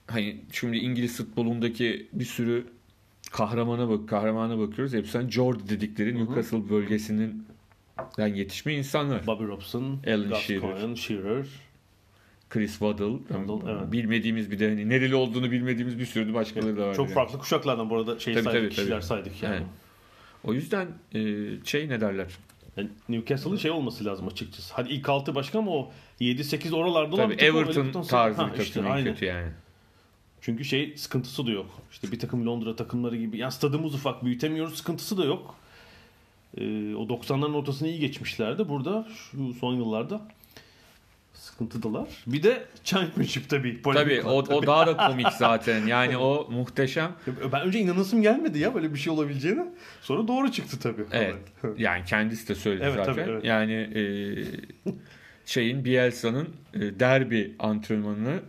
hani şimdi İngiliz futbolundaki bir sürü kahramana bak kahramana bakıyoruz. Hepsinden Jordi dedikleri Newcastle bölgesinin yani yetişme insanlar. Bobby Robson, Alan Gascoigne, Shearer. Chris Waddle. Waddle, evet. Bilmediğimiz bir de hani nereli olduğunu bilmediğimiz bir sürü başkaları da var. Çok yani. farklı kuşaklardan bu arada şey Tabii, saydık, tabii, kişiler tabii. saydık yani. Evet. O yüzden e, şey ne derler? Yani Newcastle'ın şey olması lazım açıkçası. Hadi ilk 6 başka ama o 7-8 oralarda olan Tabii Everton tarzı Ha, bir takım işte, en kötü yani. Çünkü şey sıkıntısı da yok. İşte bir takım Londra takımları gibi. Yani stadımız ufak büyütemiyoruz sıkıntısı da yok. Ee, o 90'ların ortasını iyi geçmişlerdi. Burada şu son yıllarda sıkıntıdalar. Bir de Championship tabii. Tabii o, tabii. o daha da komik zaten. Yani o muhteşem. Ben önce inanasım gelmedi ya böyle bir şey olabileceğine. Sonra doğru çıktı tabii. Evet. Yani kendisi de söyledi Evet, zaten. tabii, evet. Yani e, şeyin Bielsa'nın e, derbi antrenmanını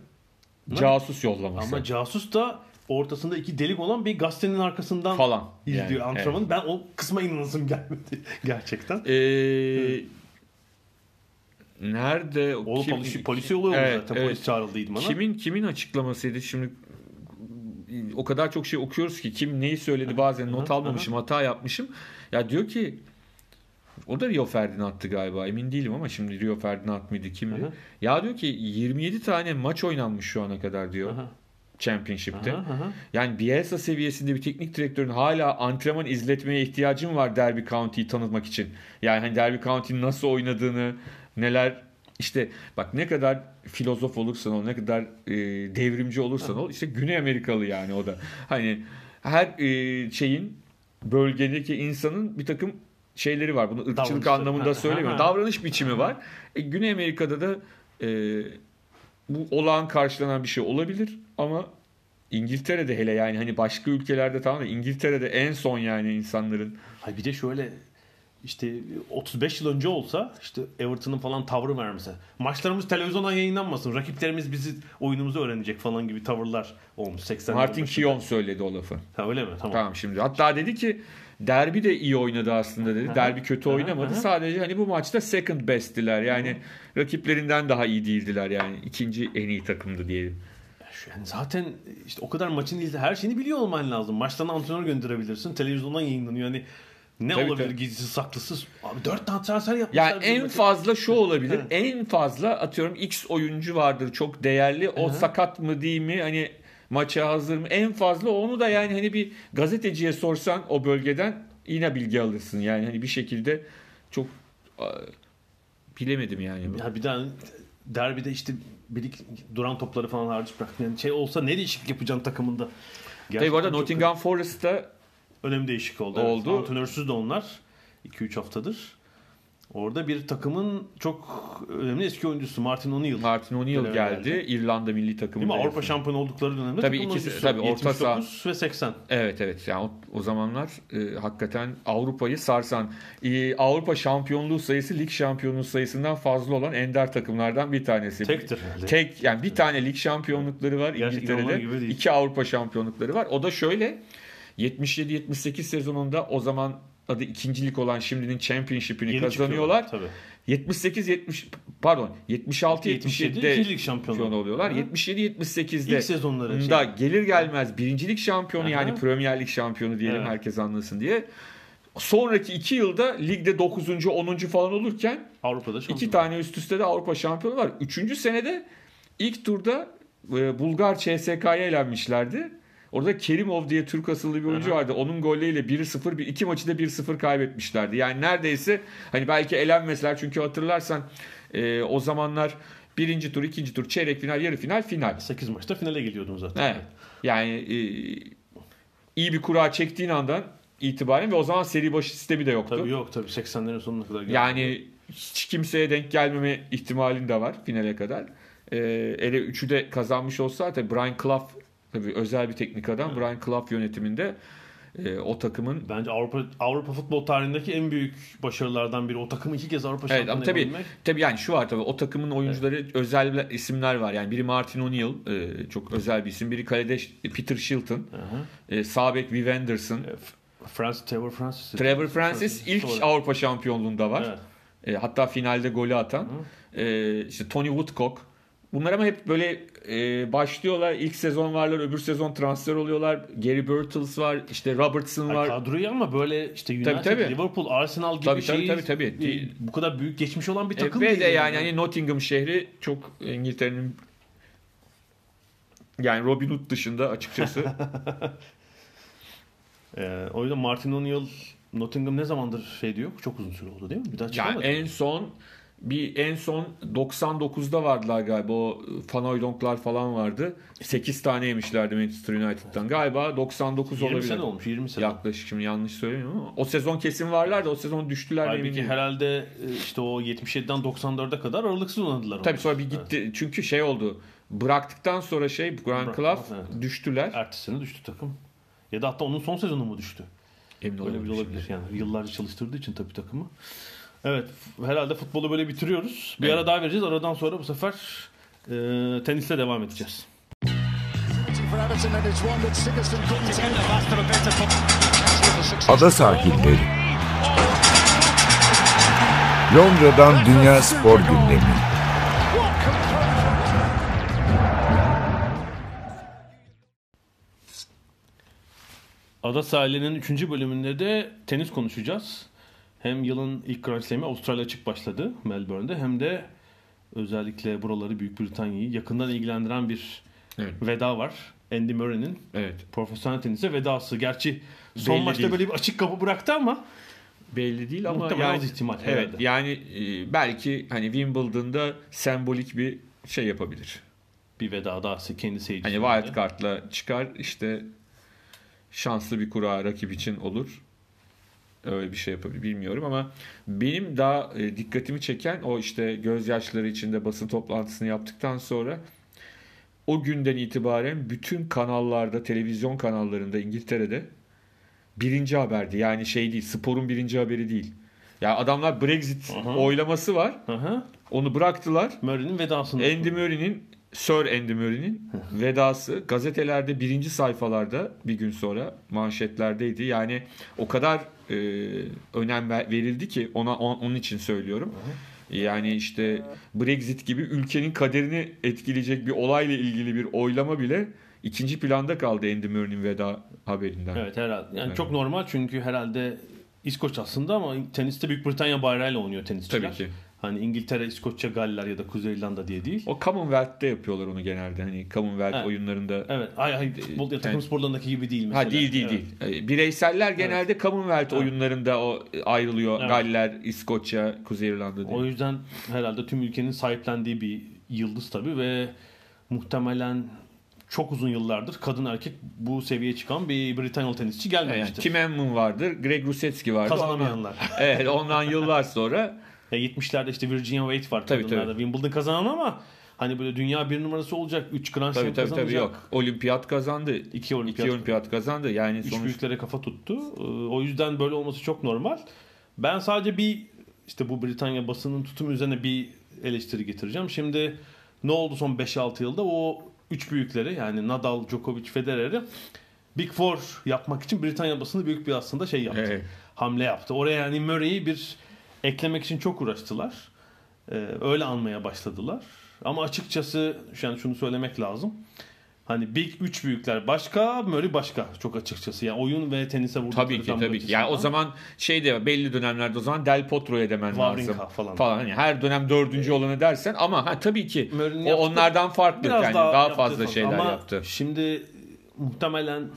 casus yollaması Ama casus da ortasında iki delik olan bir gazetenin arkasından falan. izliyor Yani, antrenmanı. Ben o kısma inanasım gelmedi gerçekten. evet. Nerede O kim- polisi, polisi oluyor Evet, zaten. evet. Polis çağrıldı idmana. Kimin kimin açıklamasıydı şimdi o kadar çok şey okuyoruz ki kim neyi söyledi bazen not almamışım hata yapmışım. Ya diyor ki o da Rio Ferdinand'tı galiba emin değilim ama şimdi Rio Ferdinand mıydı kimdi? Hı. Ya diyor ki 27 tane maç oynanmış şu ana kadar diyor Aha, Championship'te. aha, aha. Yani Bielsa seviyesinde bir teknik direktörün hala antrenman izletmeye ihtiyacım var Derby County'yi tanıtmak için. Yani hani Derby County'nin nasıl oynadığını, neler işte bak ne kadar filozof olursan ol, ne kadar e, devrimci olursan ol, işte Güney Amerikalı yani o da. Hani her e, şeyin bölgedeki insanın bir takım şeyleri var. Bunu ırkçılık Davranışları. anlamında söylemiyorum. Davranış biçimi var. E, Güney Amerika'da da e, bu olağan karşılanan bir şey olabilir ama İngiltere'de hele yani hani başka ülkelerde tamam da İngiltere'de en son yani insanların Hayır bir de şöyle işte 35 yıl önce olsa işte Everton'ın falan tavrı vermesi. Maçlarımız televizyondan yayınlanmasın. Rakiplerimiz bizi oyunumuzu öğrenecek falan gibi tavırlar olmuş 80 Martin Keown söyledi o lafı. Ha öyle mi? Tamam. Tamam şimdi. Hatta dedi ki derbi de iyi oynadı aslında dedi. Derbi kötü oynamadı. Sadece hani bu maçta second best'tiler. Yani rakiplerinden daha iyi değildiler yani. ikinci en iyi takımdı diyelim. Yani zaten işte o kadar maçın izle her şeyini biliyor olman lazım. Maçtan antrenör gönderebilirsin. Televizyondan yayınlanıyor. Yani ne Tabii, olabilir tabii. gizlisi saklısı? Abi 4 tane transfer yapmışlar. Yani en maçı. fazla şu olabilir. Evet. en fazla atıyorum X oyuncu vardır çok değerli. O sakat mı değil mi? Hani maça hazır mı? En fazla onu da yani hani bir gazeteciye sorsan o bölgeden yine bilgi alırsın. Yani hani bir şekilde çok bilemedim yani. Ya bir daha derbide işte birik duran topları falan hariç bıraktın. Yani şey olsa ne değişiklik yapacaksın takımında? Tabii bu arada Gerçekten Nottingham Forest'ta önemli değişik oldu. Oldu. Evet. Antrenörsüz de onlar. 2-3 haftadır. Orada bir takımın çok önemli eski oyuncusu Martin O'Neill. Martin O'Neill geldi. geldi. İrlanda milli Değil takımında. mi? Avrupa şampiyonu oldukları dönemde Tabii ikisi- oyuncusu. tabii orta saha. 79 ve 80. Evet evet yani o, o zamanlar e, hakikaten Avrupa'yı sarsan e, Avrupa şampiyonluğu sayısı lig şampiyonluğu sayısından fazla olan ender takımlardan bir tanesi. Tektir herhalde. Tek yani bir tane lig şampiyonlukları var Gerçekten İngiltere'de. değil. iki Avrupa şampiyonlukları var. O da şöyle 77-78 sezonunda o zaman adı ikincilik olan şimdinin championship'ini Yeni kazanıyorlar. Tabii. 78 70 pardon 76 77 77'de ikinci lig şampiyonu. şampiyon oluyorlar. Hı. 77 78'de İlk sezonları. da Şey, gelir gelmez birincilik şampiyonu Aha. yani Premier Lig şampiyonu diyelim Evet. herkes anlasın diye. Sonraki iki yılda ligde 9. 10. falan olurken Avrupa'da şampiyon. iki tane üst üste de Avrupa şampiyonu var. Üçüncü senede ilk turda e, Bulgar CSK'ya elenmişlerdi. Orada Kerimov diye Türk asıllı bir oyuncu Aha. vardı. Onun golleriyle 1-0 bir iki maçı da 1-0 kaybetmişlerdi. Yani neredeyse hani belki elenmeseler çünkü hatırlarsan e, o zamanlar birinci tur, ikinci tur, çeyrek final, yarı final, final. 8 maçta finale geliyordun zaten. Evet. Yani e, iyi bir kura çektiğin andan itibaren ve o zaman seri başı sistemi de yoktu. Tabii yok tabii 80'lerin sonuna kadar geldi. Yani hiç kimseye denk gelmeme ihtimalin de var finale kadar. Ee, ele üçü de kazanmış olsa tabii Brian Clough tabii özel bir teknik adam. Brian Clough yönetiminde e, o takımın Bence Avrupa Avrupa futbol tarihindeki en büyük başarılardan biri. O takımı iki kez Avrupa Evet şampiyonu tabii tabii yani şu var tabii o takımın oyuncuları özel isimler var. Yani biri Martin O'Neill e, çok özel bir isim. Biri kalede Peter Shilton. E, sağ bek Viv Anderson. E, Francis, Trevor Francis. Trevor Francis ilk Sonra. Avrupa şampiyonluğunda var. Evet. E, hatta finalde golü atan. E, işte Tony Woodcock. Bunlar ama hep böyle e, başlıyorlar. İlk sezon varlar, öbür sezon transfer oluyorlar. Gary Birtles var, işte Robertson var. kadroyu ama böyle işte United, Tabii, tabii. Liverpool, Arsenal gibi Tabii, tabii, şeyi, tabii, tabii. e, bu kadar büyük geçmiş olan bir E, takım ve değil de yani hani Nottingham şehri çok İngiltere'nin yani Robin Hood dışında açıkçası E, o yüzden Martin O'Neill Nottingham ne zamandır şey diyor? Çok uzun süre oldu değil mi? Bir daha yani en son bir en son 99'da vardılar galiba o Fanoydonklar falan vardı. 8 tane yemişlerdi Manchester United'dan. Galiba 99 20 olabilir. sene olmuş 20 sene. Yaklaşık şimdi yanlış söylemiyorum ama o sezon kesin varlar da o sezon düştüler Halbuki herhalde e, işte o 77'den 94'e kadar aralıksız oynadılar. Tabii sonra bir gitti. Çünkü şey oldu. Bıraktıktan sonra şey Bırak- Clough evet. düştüler. Ertesi sene düştü takım. Ya da hatta onun son sezonu mu düştü? Emin Öyle bir olabilir şimdi. yani. Yıllarca çalıştırdığı için tabii takımı. Evet herhalde futbolu böyle bitiriyoruz. Bir Evet. ara daha vereceğiz. Aradan sonra bu sefer e, tenisle devam edeceğiz. Ada sahilleri. Londra'dan Dünya Spor Gündemi. Ada sahilinin 3. bölümünde de tenis konuşacağız. Hem yılın ilk Grand Slam'i Avustralya açık başladı Melbourne'de hem de özellikle buraları Büyük Britanya'yı yakından ilgilendiren bir Evet. veda var. Andy Murray'nin Evet. profesyonel tenise vedası. Gerçi son Belli maçta değil. böyle bir açık kapı bıraktı ama belli değil ama Muhtemelen yani az ihtimal evet herhalde. yani e, belki hani Wimbledon'da sembolik bir şey yapabilir. Bir veda daha kendi seyircisi. Hani wild card'la çıkar işte şanslı bir kura rakip için olur. Öyle bir şey yapabilir bilmiyorum ama benim daha e, dikkatimi çeken o işte gözyaşları içinde basın toplantısını yaptıktan sonra o günden itibaren bütün kanallarda, televizyon kanallarında İngiltere'de birinci haberdi. Yani şey değil, sporun birinci haberi değil. Ya adamlar Brexit Aha. oylaması var. Hı. Onu bıraktılar. Murray'nin vedasını. Andy Murray'nin Sir Andy Murray'nin vedası gazetelerde birinci sayfalarda bir gün sonra manşetlerdeydi. Yani o kadar e, önem ver- verildi ki ona on- onun için söylüyorum. Yani işte Brexit gibi ülkenin kaderini etkileyecek bir olayla ilgili bir oylama bile ikinci planda kaldı Andy Murray'nin veda haberinden. Evet herhalde. Yani Evet. çok normal çünkü herhalde İskoç aslında ama teniste Büyük Britanya bayrağıyla oynuyor tenisçiler. Tabii ki. Hani İngiltere, İskoçya, Galler ya da Kuzey İrlanda diye değil. O Commonwealth'te yapıyorlar onu genelde. Hani Commonwealth Evet. oyunlarında Evet. Ay, ay, futbol ya takım Evet. sporlarındaki gibi değil mesela. Ha değil değil Evet. değil. Bireyseller genelde Commonwealth Evet. oyunlarında o ayrılıyor. Evet. Galler, İskoçya, Kuzey İrlanda diye. O yüzden herhalde tüm ülkenin sahiplendiği bir yıldız tabii ve muhtemelen çok uzun yıllardır kadın erkek bu seviyeye çıkan bir Britanyalı tenisçi yani gelmemiştir. Tim Emman vardır, Greg Rusetski vardır. Kazanamayanlar. Ondan- evet, ondan yıllar sonra Ya 70'lerde işte Virginia Wade var Tabii, kadınlarda. tabii. Wimbledon kazanan ama hani böyle dünya bir numarası olacak. 3 Grand Slam tabii tabii kazanacak. yok. Olimpiyat kazandı. İki olimpiyat. İki olimpiyat kazandı. Yani Üç sonuç büyüklere kafa tuttu. Ee, O yüzden böyle olması çok normal. Ben sadece bir işte bu Britanya basının tutumu üzerine bir eleştiri getireceğim. Şimdi ne oldu son 5-6 yılda? O üç büyükleri yani Nadal, Djokovic, Federer'i Big Four yapmak için Britanya basını büyük bir aslında şey yaptı. Evet. Hamle yaptı. Oraya yani Murray'i bir eklemek için çok uğraştılar. Ee, öyle anmaya başladılar. Ama açıkçası an şunu söylemek lazım. Hani Big 3 büyükler başka, Murray başka çok açıkçası. Yani oyun ve tenise vurdukları Tabii ki tabii ki. Yani o zaman şey de belli dönemlerde o zaman Del Potro'ya demen Wawrinka lazım. falan. falan. Hani her dönem dördüncü olanı dersen ama ha tabii ki Murray'nin o yaptığı onlardan farklı biraz yani daha, daha, fazla şeyler Ama yaptı. Şimdi muhtemelen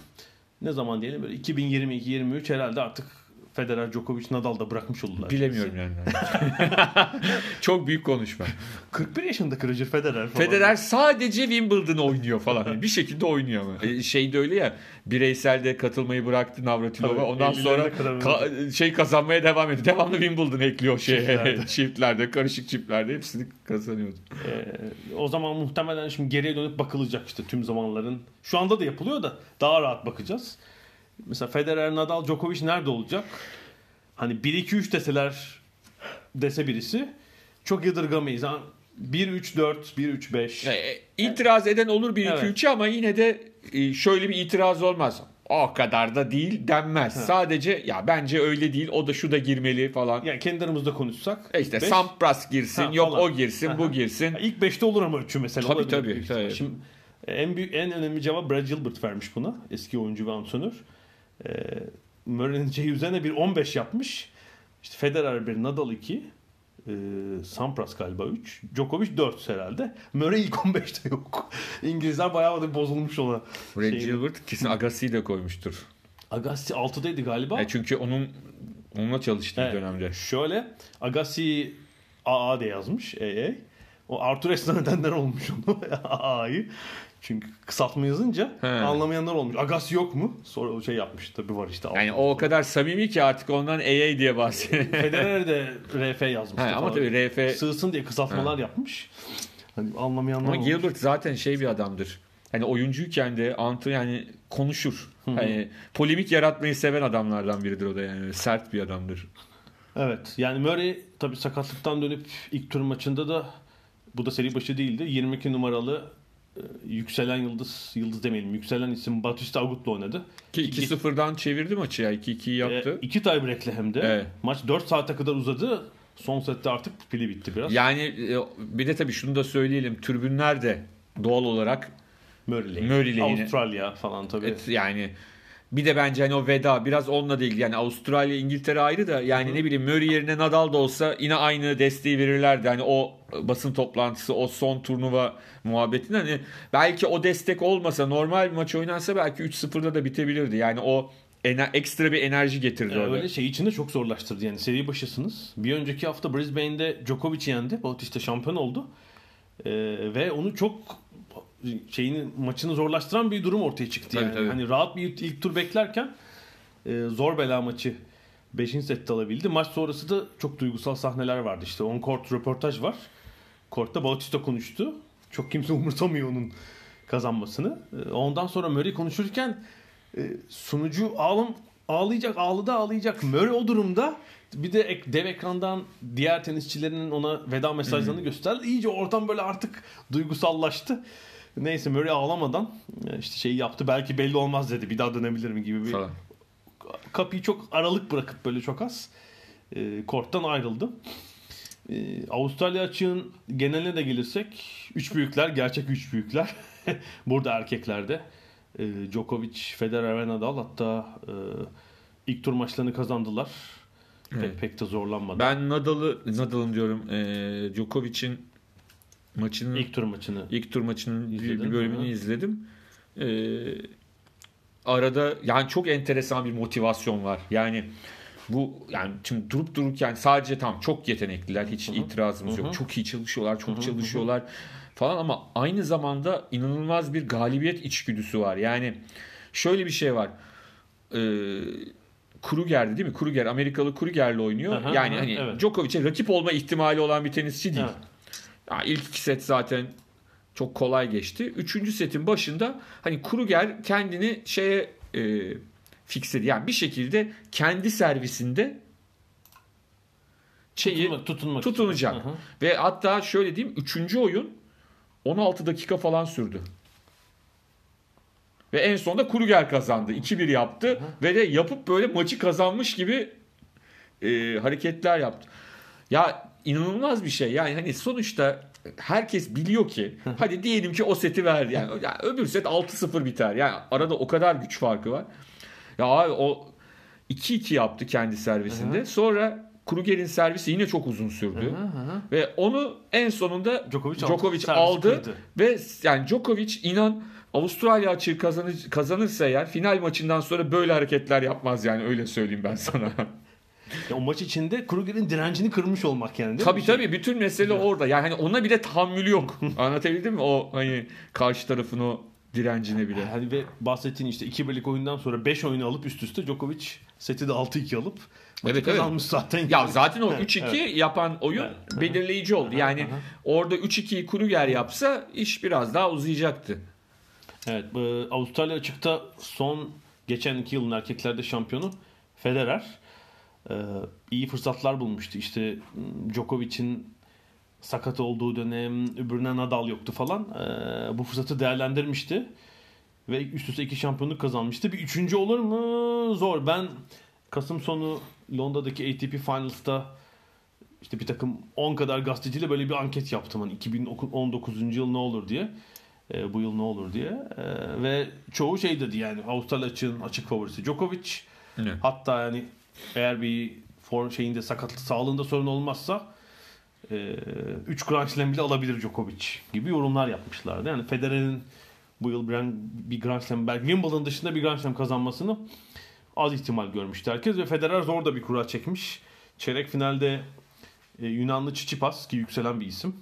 ne zaman diyelim böyle 2022-23 herhalde artık Federer, Djokovic, Nadal da bırakmış oldular. Bilemiyorum yani. Çok büyük konuşma. 41 yaşında Roger Federer falan. Federer sadece Wimbledon oynuyor falan. Yani bir şekilde oynuyor ama. E, Şey de öyle ya. Bireyselde katılmayı bıraktı Navratilova. Tabii, Ondan sonra ka- şey kazanmaya devam ediyor. Devamlı Wimbledon ekliyor şeye. Çiftlerde. Çiftlerde, karışık çiftlerde hepsini kazanıyordu. Ee, o zaman muhtemelen şimdi geriye dönüp bakılacak işte tüm zamanların. Şu anda da yapılıyor da daha rahat bakacağız. Mesela Federer, Nadal, Djokovic nerede olacak? Hani 1-2-3 deseler dese birisi çok yadırgamayız. Ha, 1-3-4, 1-3-5. E, itiraz eden olur 1 2 Evet. 3 ama yine de e, şöyle bir itiraz olmaz. O kadar da değil denmez. Sadece ya bence öyle değil. O da şu da girmeli falan. Yani kendi aramızda konuşsak. E işte beş. Sampras girsin, Ha, yok falan. o girsin, bu Aha. girsin. Ya İlk 5'te olur ama üçü mesela. Tabii, olabilir tabii, tabii. Şimdi en büyük en önemli cevap Brad Gilbert vermiş buna. Eski oyuncu ve antrenör. Ee, Murray'nin şeyi üzerine bir 15 yapmış. İşte Federer 1, Nadal 2, e, Sampras galiba 3, Djokovic 4 herhalde. Murray ilk 15'te yok. İngilizler bayağı da bozulmuş ona. Brad Şeyini. Gilbert kesin Agassi'yi de koymuştur. Agassi 6'daydı galiba. E çünkü onun onunla çalıştığı Evet. dönemde. Şöyle Agassi AA de yazmış AA. O Arthur Ashe nedenler olmuş onu AA'yı. Çünkü kısaltma yazınca He. anlamayanlar olmuş. Agassi yok mu? Sonra o şey yapmış. Tabii var işte. Yani o o kadar samimi ki artık ondan AA diye bahsediyor. Federer de RF yazmış. He, ama tabii RF Sığsın diye kısaltmalar yapmış. Hani anlamayanlar Ama olmuş. Gilbert zaten şey bir adamdır. Hani oyuncuyken de antı yani konuşur. Hani polemik yaratmayı seven adamlardan biridir o da yani. Sert bir adamdır. Evet. Yani Murray tabii sakatlıktan dönüp ilk tur maçında da bu da seri başı değildi. 22 numaralı e, yükselen yıldız, yıldız demeyelim, yükselen isim Batista Agut'la oynadı. Ki 2-0'dan çevirdi maçı ya. 2-2'yi yaptı. E, iki tiebreak'le hem de. Evet. Maç 4 saate kadar uzadı. Son sette artık pili bitti biraz. Yani e, bir de tabii şunu da söyleyelim. Tribünler de doğal olarak Murray Avustralya falan tabii. et, yani bir de bence hani o veda biraz onunla ilgili. Yani Avustralya, İngiltere ayrı da yani ne bileyim Murray yerine Nadal da olsa yine aynı desteği verirlerdi. Hani o basın toplantısı, o son turnuva muhabbetinde hani belki o destek olmasa normal bir maç oynansa belki 3-0'da da bitebilirdi. Yani o ener- ekstra bir enerji getirdi Ee, orada. öyle şey içinde çok zorlaştırdı yani seri başısınız. Bir önceki hafta Brisbane'de Djokovic yendi. Bautista şampiyon oldu. Ee, ve onu çok şeyini maçını zorlaştıran bir durum ortaya çıktı Tabii, yani. tabii. Hani rahat bir ilk tur beklerken e, zor bela maçı 5. sette alabildi. Maç sonrası da çok duygusal sahneler vardı. İşte on court röportaj var. Kortta Bautista konuştu. Çok kimse umursamıyor onun kazanmasını. Ee, Ondan sonra Murray konuşurken e, sunucu ağlam ağlayacak, ağladı ağlayacak. Murray o durumda bir de ek- dev ekrandan diğer tenisçilerin ona veda mesajlarını gösterdi. İyice ortam böyle artık duygusallaştı. Neyse Murray ağlamadan e, işte şeyi yaptı. Belki belli olmaz dedi. Bir daha dönebilir mi gibi bir falan. kapıyı çok aralık bırakıp böyle çok az e, korttan ayrıldı. E, Avustralya açığın geneline de gelirsek üç büyükler gerçek üç büyükler. Burada erkeklerde e, Djokovic, Federer ve Nadal hatta e, ilk tur maçlarını kazandılar. Pek, pek de zorlanmadı. Ben Nadal'ı Nadal'ın diyorum e, Djokovic'in maçının ilk, ilk tur maçını tur maçının bir, İzledin, bir bölümünü hı. izledim. E, arada yani çok enteresan bir motivasyon var. Yani bu yani şimdi durup dururken sadece tam çok yetenekliler hiç itirazımız yok. Çok iyi çalışıyorlar, çok çalışıyorlar falan ama aynı zamanda inanılmaz bir galibiyet içgüdüsü var. Yani şöyle bir şey var. Ee, Kruger'di değil mi? Kruger Amerikalı Kruger'le oynuyor. Aha, yani aha, hani evet. Djokovic'e rakip olma ihtimali olan bir tenisçi değil. Evet. Ya ilk iki set zaten çok kolay geçti. Üçüncü setin başında hani Kruger kendini şeye e, fixledi. Yani bir şekilde kendi servisinde şeyi tutunmak, tutunmak tutunacak. Aha. Ve hatta şöyle diyeyim 3. oyun 16 dakika falan sürdü. Ve en sonunda Kruger kazandı. 2-1 yaptı ve de yapıp böyle maçı kazanmış gibi e, hareketler yaptı. Ya inanılmaz bir şey. Yani hani sonuçta herkes biliyor ki hadi diyelim ki o seti verdi. Yani, yani öbür set 6-0 biter. Yani arada o kadar güç farkı var. Ya abi o 2-2 yaptı kendi servisinde. Sonra Kruger'in servisi yine çok uzun sürdü. Ve onu en sonunda Djokovic Djokovic, aldı. Aldı. kırdı. Ve yani Djokovic inan Avustralya açığı kazanır, kazanırsa eğer final maçından sonra böyle hareketler yapmaz yani öyle söyleyeyim ben sana. Ya o maç içinde Kruger'in direncini kırmış olmak yani değil tabii mi? tabii bütün mesele orada. Yani hani ona bile tahammülü yok. Anlatabildim mi? O hani karşı tarafın o direncine bile. Hani ve bahsettiğin işte 2 birlik oyundan sonra 5 oyunu alıp üst üste Djokovic seti de 6-2 alıp maçı Evet, evet. kazanmış zaten. Ya zaten o 3-2 Evet. yapan oyun Evet. belirleyici oldu. Yani orada 3-2'yi Kruger yapsa iş biraz daha uzayacaktı. Evet, e, Avustralya açıkta son geçen iki yılın erkeklerde şampiyonu Federer e, iyi fırsatlar bulmuştu. İşte Djokovic'in sakat olduğu dönem, öbürüne Nadal yoktu falan. E, bu fırsatı değerlendirmişti ve üst üste iki şampiyonluk kazanmıştı. Bir üçüncü olur mu? Zor. Ben Kasım sonu Londra'daki ATP Finals'ta işte bir takım 10 kadar gazeteciyle böyle bir anket yaptım. Hani 2019. yıl ne olur diye. E, bu yıl ne olur diye. E, ve çoğu şey dedi yani Avustralya açığın açık favorisi Djokovic. Evet. Hatta yani eğer bir form şeyinde sakatlık sağlığında sorun olmazsa 3 Grand Slam bile alabilir Djokovic gibi yorumlar yapmışlardı. Yani Federer'in bu yıl bir, Grand Slam belki Wimbledon dışında bir Grand Slam kazanmasını az ihtimal görmüştü herkes ve Federer zor da bir kura çekmiş. Çeyrek finalde e, Yunanlı Tsitsipas ki yükselen bir isim.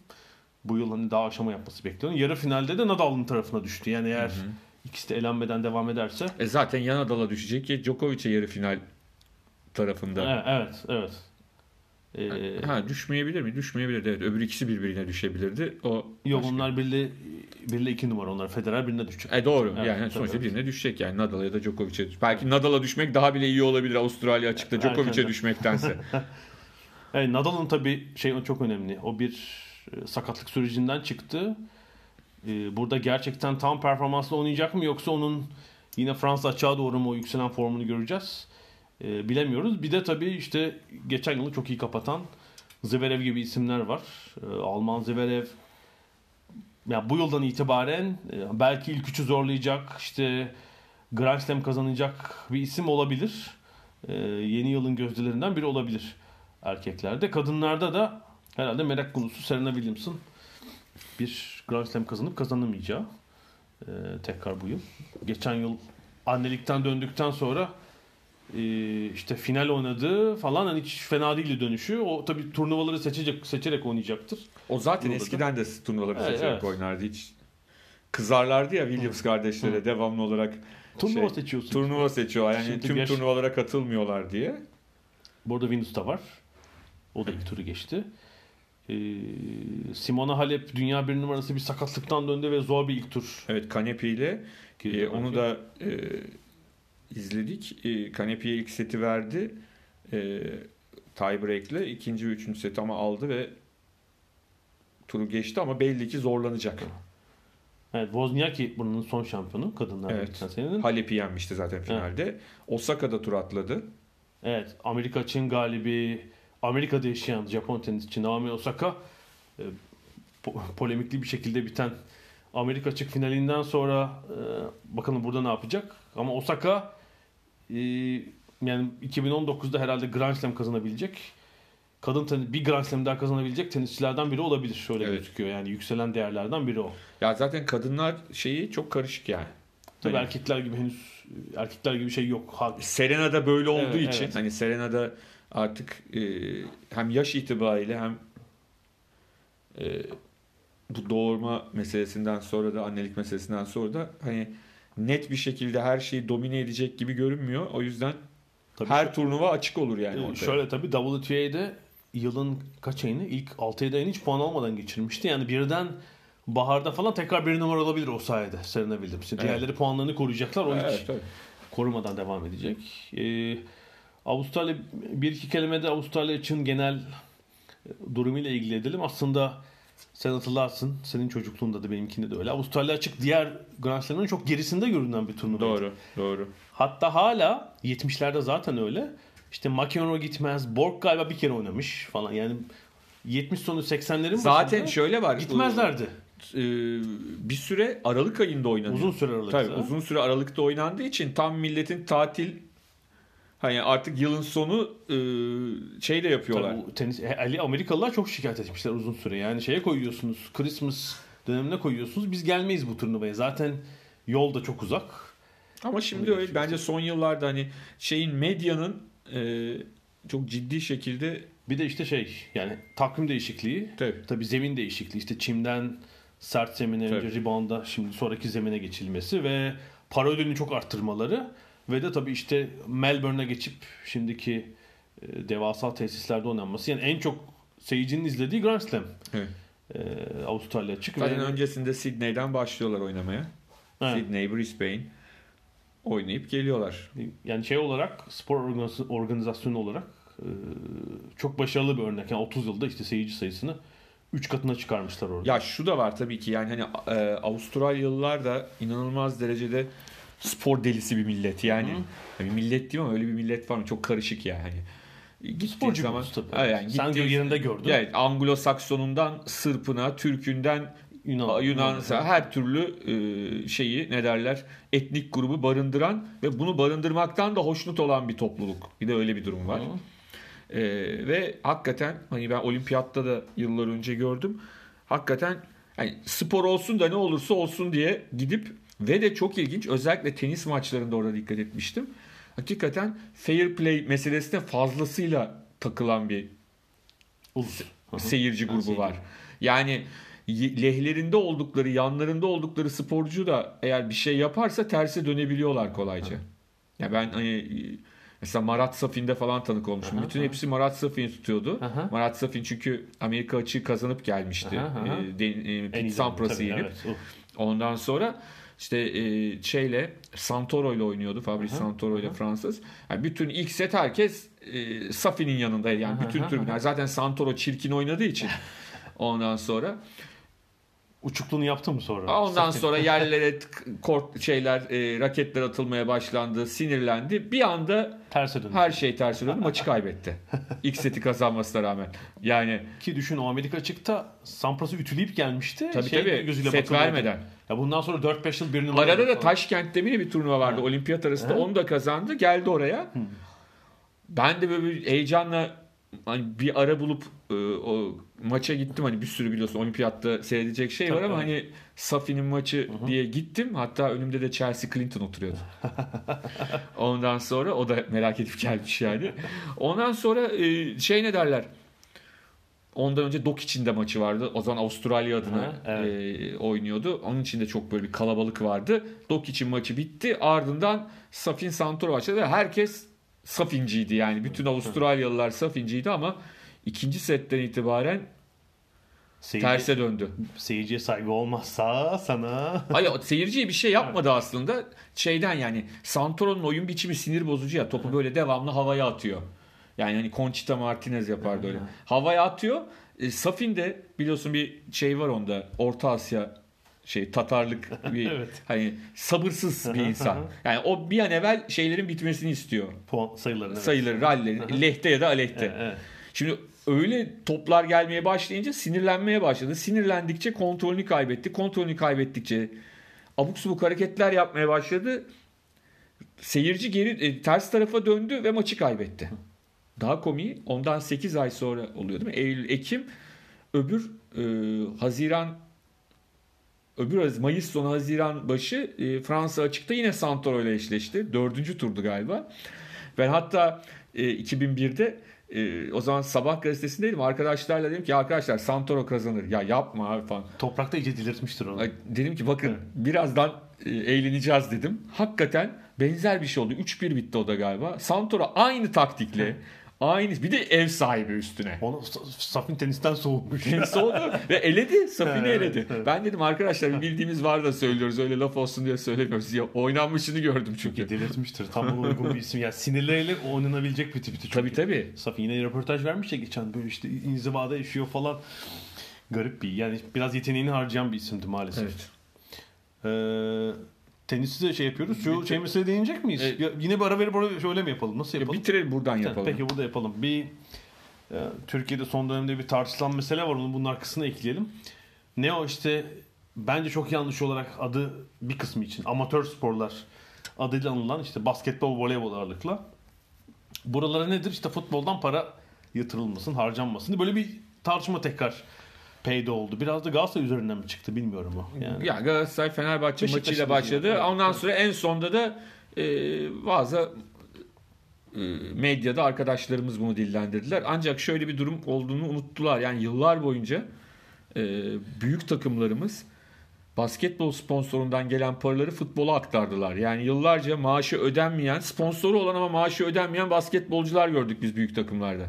Bu yıl hani daha aşama yapması bekleniyor. Yarı finalde de Nadal'ın tarafına düştü. Yani eğer ikisi de elenmeden devam ederse. E zaten yan adala düşecek ki Djokovic'e yarı final tarafında. Evet, evet. evet. Ee, Ha düşmeyebilir mi? Düşmeyebilir. Evet. Öbür ikisi birbirine düşebilirdi. O Yok başka. onlar birle, birle iki numara onlar. Federer birine düşecek. E doğru. Evet, yani tabii, sonuçta evet. birine düşecek yani Nadal'a ya da Djokovic'e. Belki Nadal'a düşmek daha bile iyi olabilir Avustralya açıkta Djokovic'e düşmektense. Evet, Nadal'ın tabii şey çok önemli. O bir e, sakatlık sürecinden çıktı. E, Burada gerçekten tam performansla oynayacak mı yoksa onun yine Fransa açığa doğru mu o yükselen formunu göreceğiz. E, Bilemiyoruz. Bir de tabii işte geçen yılı çok iyi kapatan Zverev gibi isimler var. E, Alman Zverev ya bu yıldan itibaren e, belki ilk üçü zorlayacak işte Grand Slam kazanacak bir isim olabilir. E, yeni yılın gözdelerinden biri olabilir erkeklerde. Kadınlarda da herhalde merak konusu Serena Williams'ın bir Grand Slam kazanıp kazanamayacağı e, tekrar bu yıl. Geçen yıl annelikten döndükten sonra işte final oynadı falan hani hiç fena değildi dönüşü. O tabii turnuvaları seçecek seçerek oynayacaktır. O zaten Yolda da. eskiden de turnuvaları Evet, seçerek evet. oynardı. Hiç kızarlardı ya Williams kardeşlere devamlı olarak Turnuva şey, seçiyorsun. turnuva seçiyorlar. Yani Şimdi tüm geç- turnuvalara katılmıyorlar diye. Bu arada Venus da var. O da ilk turu geçti. Ee, Simona Halep dünya bir numarası bir sakatlıktan döndü ve zor bir ilk tur. Evet Kanepi ile e, onu da e, izledik. E, Kanepi'ye ilk seti verdi. E, tiebreak'le ikinci ve üçüncü seti ama aldı ve turu geçti ama belli ki zorlanacak. Evet, Wozniacki bunun son şampiyonu kadınlar Evet. geçen senenin. Halep'i yenmişti zaten finalde. Osaka'da tur atladı. Evet, Amerika Çin galibi, Amerika'da yaşayan Japon tenisçi Naomi Osaka e, po- polemikli bir şekilde biten Amerika açık finalinden sonra e, bakalım burada ne yapacak. Ama Osaka e, yani 2019'da herhalde Grand Slam kazanabilecek. Kadın tenis, bir Grand Slam daha kazanabilecek tenisçilerden biri olabilir. Şöyle Evet. gözüküyor yani yükselen değerlerden biri o. Ya zaten kadınlar şeyi çok karışık yani. Tabii Hani erkekler gibi henüz erkekler gibi şey yok. Ha- Serena'da böyle olduğu Evet, için evet. hani Serena'da artık e, hem yaş itibariyle hem e, bu doğurma meselesinden sonra da annelik meselesinden sonra da hani net bir şekilde her şeyi domine edecek gibi görünmüyor. O yüzden Tabii her turnuva açık olur yani Ee, ortaya. Şöyle tabii WTA'de yılın kaç ayını? İlk 6-7 ayını hiç puan almadan geçirmişti. Yani birden baharda falan tekrar bir numara olabilir o sayede Serena Williams. Diğerleri puanlarını koruyacaklar. O hiç Evet, tabii. korumadan devam edecek. Ee, Avustralya bir iki kelimede Avustralya için genel durumuyla ilgili edelim. Aslında sen hatırlarsın. Senin çocukluğunda da benimkinde de öyle. Avustralya açık diğer Grand Slam'ın çok gerisinde görünen bir turnuva. Doğru, doğru. Hatta hala 70'lerde zaten öyle. İşte McEnroe gitmez. Borg galiba bir kere oynamış falan. Yani 70 sonu 80'lerin Zaten şöyle var. gitmezlerdi. e, bir süre Aralık ayında oynanıyor. Uzun süre Aralıkta. Tabii uzun süre Aralık'ta oynandığı için tam milletin tatil hani artık yılın sonu e, şey de yapıyorlar. Tabii tenis, Ali Amerikalılar çok şikayet etmişler uzun süre. Yani şeye koyuyorsunuz. Christmas dönemine koyuyorsunuz. Biz gelmeyiz bu turnuvaya. Zaten yol da çok uzak. Ama şimdi öyle bence son yıllarda hani şeyin medyanın e, çok ciddi şekilde Bir de işte şey yani takvim değişikliği. Tabii. Tabii zemin değişikliği. İşte çimden sert zemine önce Tabii. rebound'a şimdi sonraki zemine geçilmesi ve para ödülünü çok arttırmaları ve de tabii işte Melbourne'e geçip şimdiki e, devasa tesislerde oynanması. Yani en çok seyircinin izlediği Grand Slam. Evet. E, Avustralya açık zaten ve öncesinde Sydney'den başlıyorlar oynamaya. Evet. Sydney, Brisbane oynayıp geliyorlar. yani şey olarak spor organiz- organizasyonu olarak e, çok başarılı bir örnek. Yani 30 yılda işte seyirci sayısını 3 katına çıkarmışlar orada. Ya şu da var tabii ki yani hani e, Avustralyalılar da inanılmaz derecede spor delisi bir millet yani. Hani millet değil ama öyle bir millet var mı? Çok karışık yani. Hani gittiğin Sporcu zaman tabii. Yani Sen yerinde gördün. Evet, Anglo-Saksonundan Sırpına, Türkünden Yunan. Yunan her türlü e, şeyi ne derler etnik grubu barındıran ve bunu barındırmaktan da hoşnut olan bir topluluk. Bir de öyle bir durum var. E, ve hakikaten hani ben olimpiyatta da yıllar önce gördüm. Hakikaten hani spor olsun da ne olursa olsun diye gidip ve de çok ilginç özellikle tenis maçlarında orada dikkat etmiştim. Hakikaten fair play meselesine fazlasıyla takılan bir Ulus. Seyirci grubu seyirci. var. Yani lehlerinde oldukları, yanlarında oldukları sporcu da eğer bir şey yaparsa terse dönebiliyorlar kolayca. Ya ben hani mesela Marat Safin'de falan tanık olmuşum. Aha, Bütün aha. hepsi Marat Safin'i tutuyordu. Aha. Marat Safin çünkü Amerika açığı kazanıp gelmişti. Aha, aha. E, de- e, Pete Sampras'ı yenip. evet. Ondan sonra işte e, şeyle Santoro ile oynuyordu. Fabrice Santoro ile. Fransız. Yani bütün ilk set herkes e, Safi'nin yanındaydı. Yani bütün tribünler. Zaten Santoro çirkin oynadığı için. Ondan sonra Uçukluğunu yaptı mı sonra? ondan Sakın. sonra yerlere kort şeyler e, raketler atılmaya başlandı. Sinirlendi. Bir anda terse döndü. her şey ters döndü. Maçı kaybetti. İlk seti kazanmasına rağmen. Yani Ki düşün o Amerika açıkta Sampras'ı ütüleyip gelmişti. tabii Şey tabii gözüyle set bakılıyordu. vermeden. Ya bundan sonra 4-5 yıl bir numara. Arada da. Taşkent'te mi bir turnuva vardı Ha. olimpiyat arasında Ha. onu da kazandı geldi oraya. Ben de böyle bir heyecanla hani bir ara bulup e, o maça gittim hani bir sürü biliyorsun olimpiyatta seyredecek şey var ama hani Safi'nin maçı diye gittim. Hatta önümde de Chelsea Clinton oturuyordu. Ondan sonra o da merak edip gelmiş yani. Ondan sonra e, şey ne derler? Ondan önce Dok içinde maçı vardı. O zaman Avustralya adına Ha, evet. e, oynuyordu. Onun içinde çok böyle bir kalabalık vardı. Dok için maçı bitti. Ardından Safin Santoro başladı. Herkes Safinciydi yani. Bütün Avustralyalılar Safinciydi ama ikinci setten itibaren Seyirci, terse döndü. seyirciye saygı olmazsa sana Hayır seyirciye bir şey yapmadı aslında. Şeyden yani Santoro'nun oyun biçimi sinir bozucu ya. Topu böyle devamlı havaya atıyor. Yani hani Conchita Martinez yapardı öyle. Havaya atıyor. E, Safin de biliyorsun bir şey var onda. Orta Asya şey Tatarlık bir Evet. hani sabırsız bir insan. Yani o bir an evvel şeylerin bitmesini istiyor. puan sayılarını. evet. Sayıları, lehte ya da aleyhte. Evet, evet. Şimdi öyle toplar gelmeye başlayınca sinirlenmeye başladı. Sinirlendikçe kontrolünü kaybetti. Kontrolünü kaybettikçe abuk subuk hareketler yapmaya başladı. Seyirci geri e, ters tarafa döndü ve maçı kaybetti. Daha komiği ondan 8 ay sonra oluyor değil mi? Eylül, Ekim öbür e, Haziran öbür Mayıs sonu Haziran başı e, Fransa açıkta yine Santoro ile eşleşti. Dördüncü turdu galiba. Ben hatta e, 2001'de e, o zaman sabah gazetesindeydim. Arkadaşlarla dedim ki "Ya arkadaşlar Santoro kazanır. Ya yapma abi falan. Toprakta iyice delirtmiştir onu. Dedim ki bakın birazdan e, eğleneceğiz dedim. Hakikaten benzer bir şey oldu. 3-1 bitti o da galiba. Santoro aynı taktikle aynı bir de ev sahibi üstüne. Onu Sa- Safin tenisten soğumuş. Oldu ve eledi. Safini Evet, eledi. evet. Ben dedim arkadaşlar bildiğimiz var da söylüyoruz. Öyle laf olsun diye söylemiyoruz. Ya, oynanmışını gördüm çünkü. delirtmiştir. Tam uygun bir isim. Yani sinirleriyle oynanabilecek bir tipti. Tabii tabii. Safin yine röportaj vermiş ya geçen böyle işte inzivada yaşıyor falan. Garip bir yani biraz yeteneğini harcayan bir isimdi maalesef. Evet. Ee, tenisi de şey yapıyoruz. Şu meseleye değinecek miyiz? Evet. Ya, yine bir ara verip orada şöyle mi yapalım? Nasıl Ya yapalım? bitirelim buradan yapalım. Peki burada yapalım. Bir e, Türkiye'de son dönemde bir tartışılan mesele var. Onu bunun arkasına ekleyelim. Ne o işte bence çok yanlış olarak adı bir kısmı için amatör sporlar adıyla anılan işte basketbol, voleybol ağırlıkla. Buralara nedir? İşte futboldan para yatırılmasın, harcanmasın. Böyle bir tartışma tekrar peyda oldu. Biraz da Galatasaray üzerinden mi çıktı bilmiyorum o. Yani. Ya Galatasaray Fenerbahçe Beşiktaş'ın maçıyla başladı. evet. Ondan sonra en sonda da e, bazı e, medyada arkadaşlarımız bunu dillendirdiler. Ancak şöyle bir durum olduğunu unuttular. Yani yıllar boyunca e, büyük takımlarımız basketbol sponsorundan gelen paraları futbola aktardılar. Yani yıllarca maaşı ödenmeyen, sponsoru olan ama maaşı ödenmeyen basketbolcular gördük biz büyük takımlarda.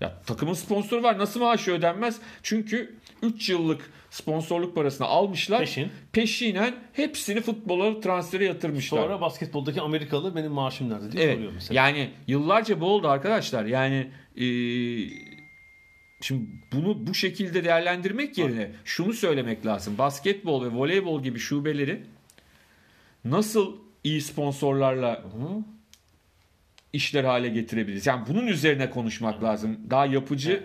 Ya takımın sponsoru var. Nasıl maaşı ödenmez? Çünkü 3 yıllık sponsorluk parasını almışlar. Peşin. Peşinen hepsini futbola transfere yatırmışlar. Sonra basketboldaki Amerikalı benim maaşım nerede diye Evet. soruyor mesela. Yani yıllarca bu oldu arkadaşlar. Yani e, şimdi bunu bu şekilde değerlendirmek yerine şunu söylemek lazım. Basketbol ve voleybol gibi şubeleri nasıl iyi sponsorlarla işler hale getirebiliriz? Yani bunun üzerine konuşmak lazım. Daha yapıcı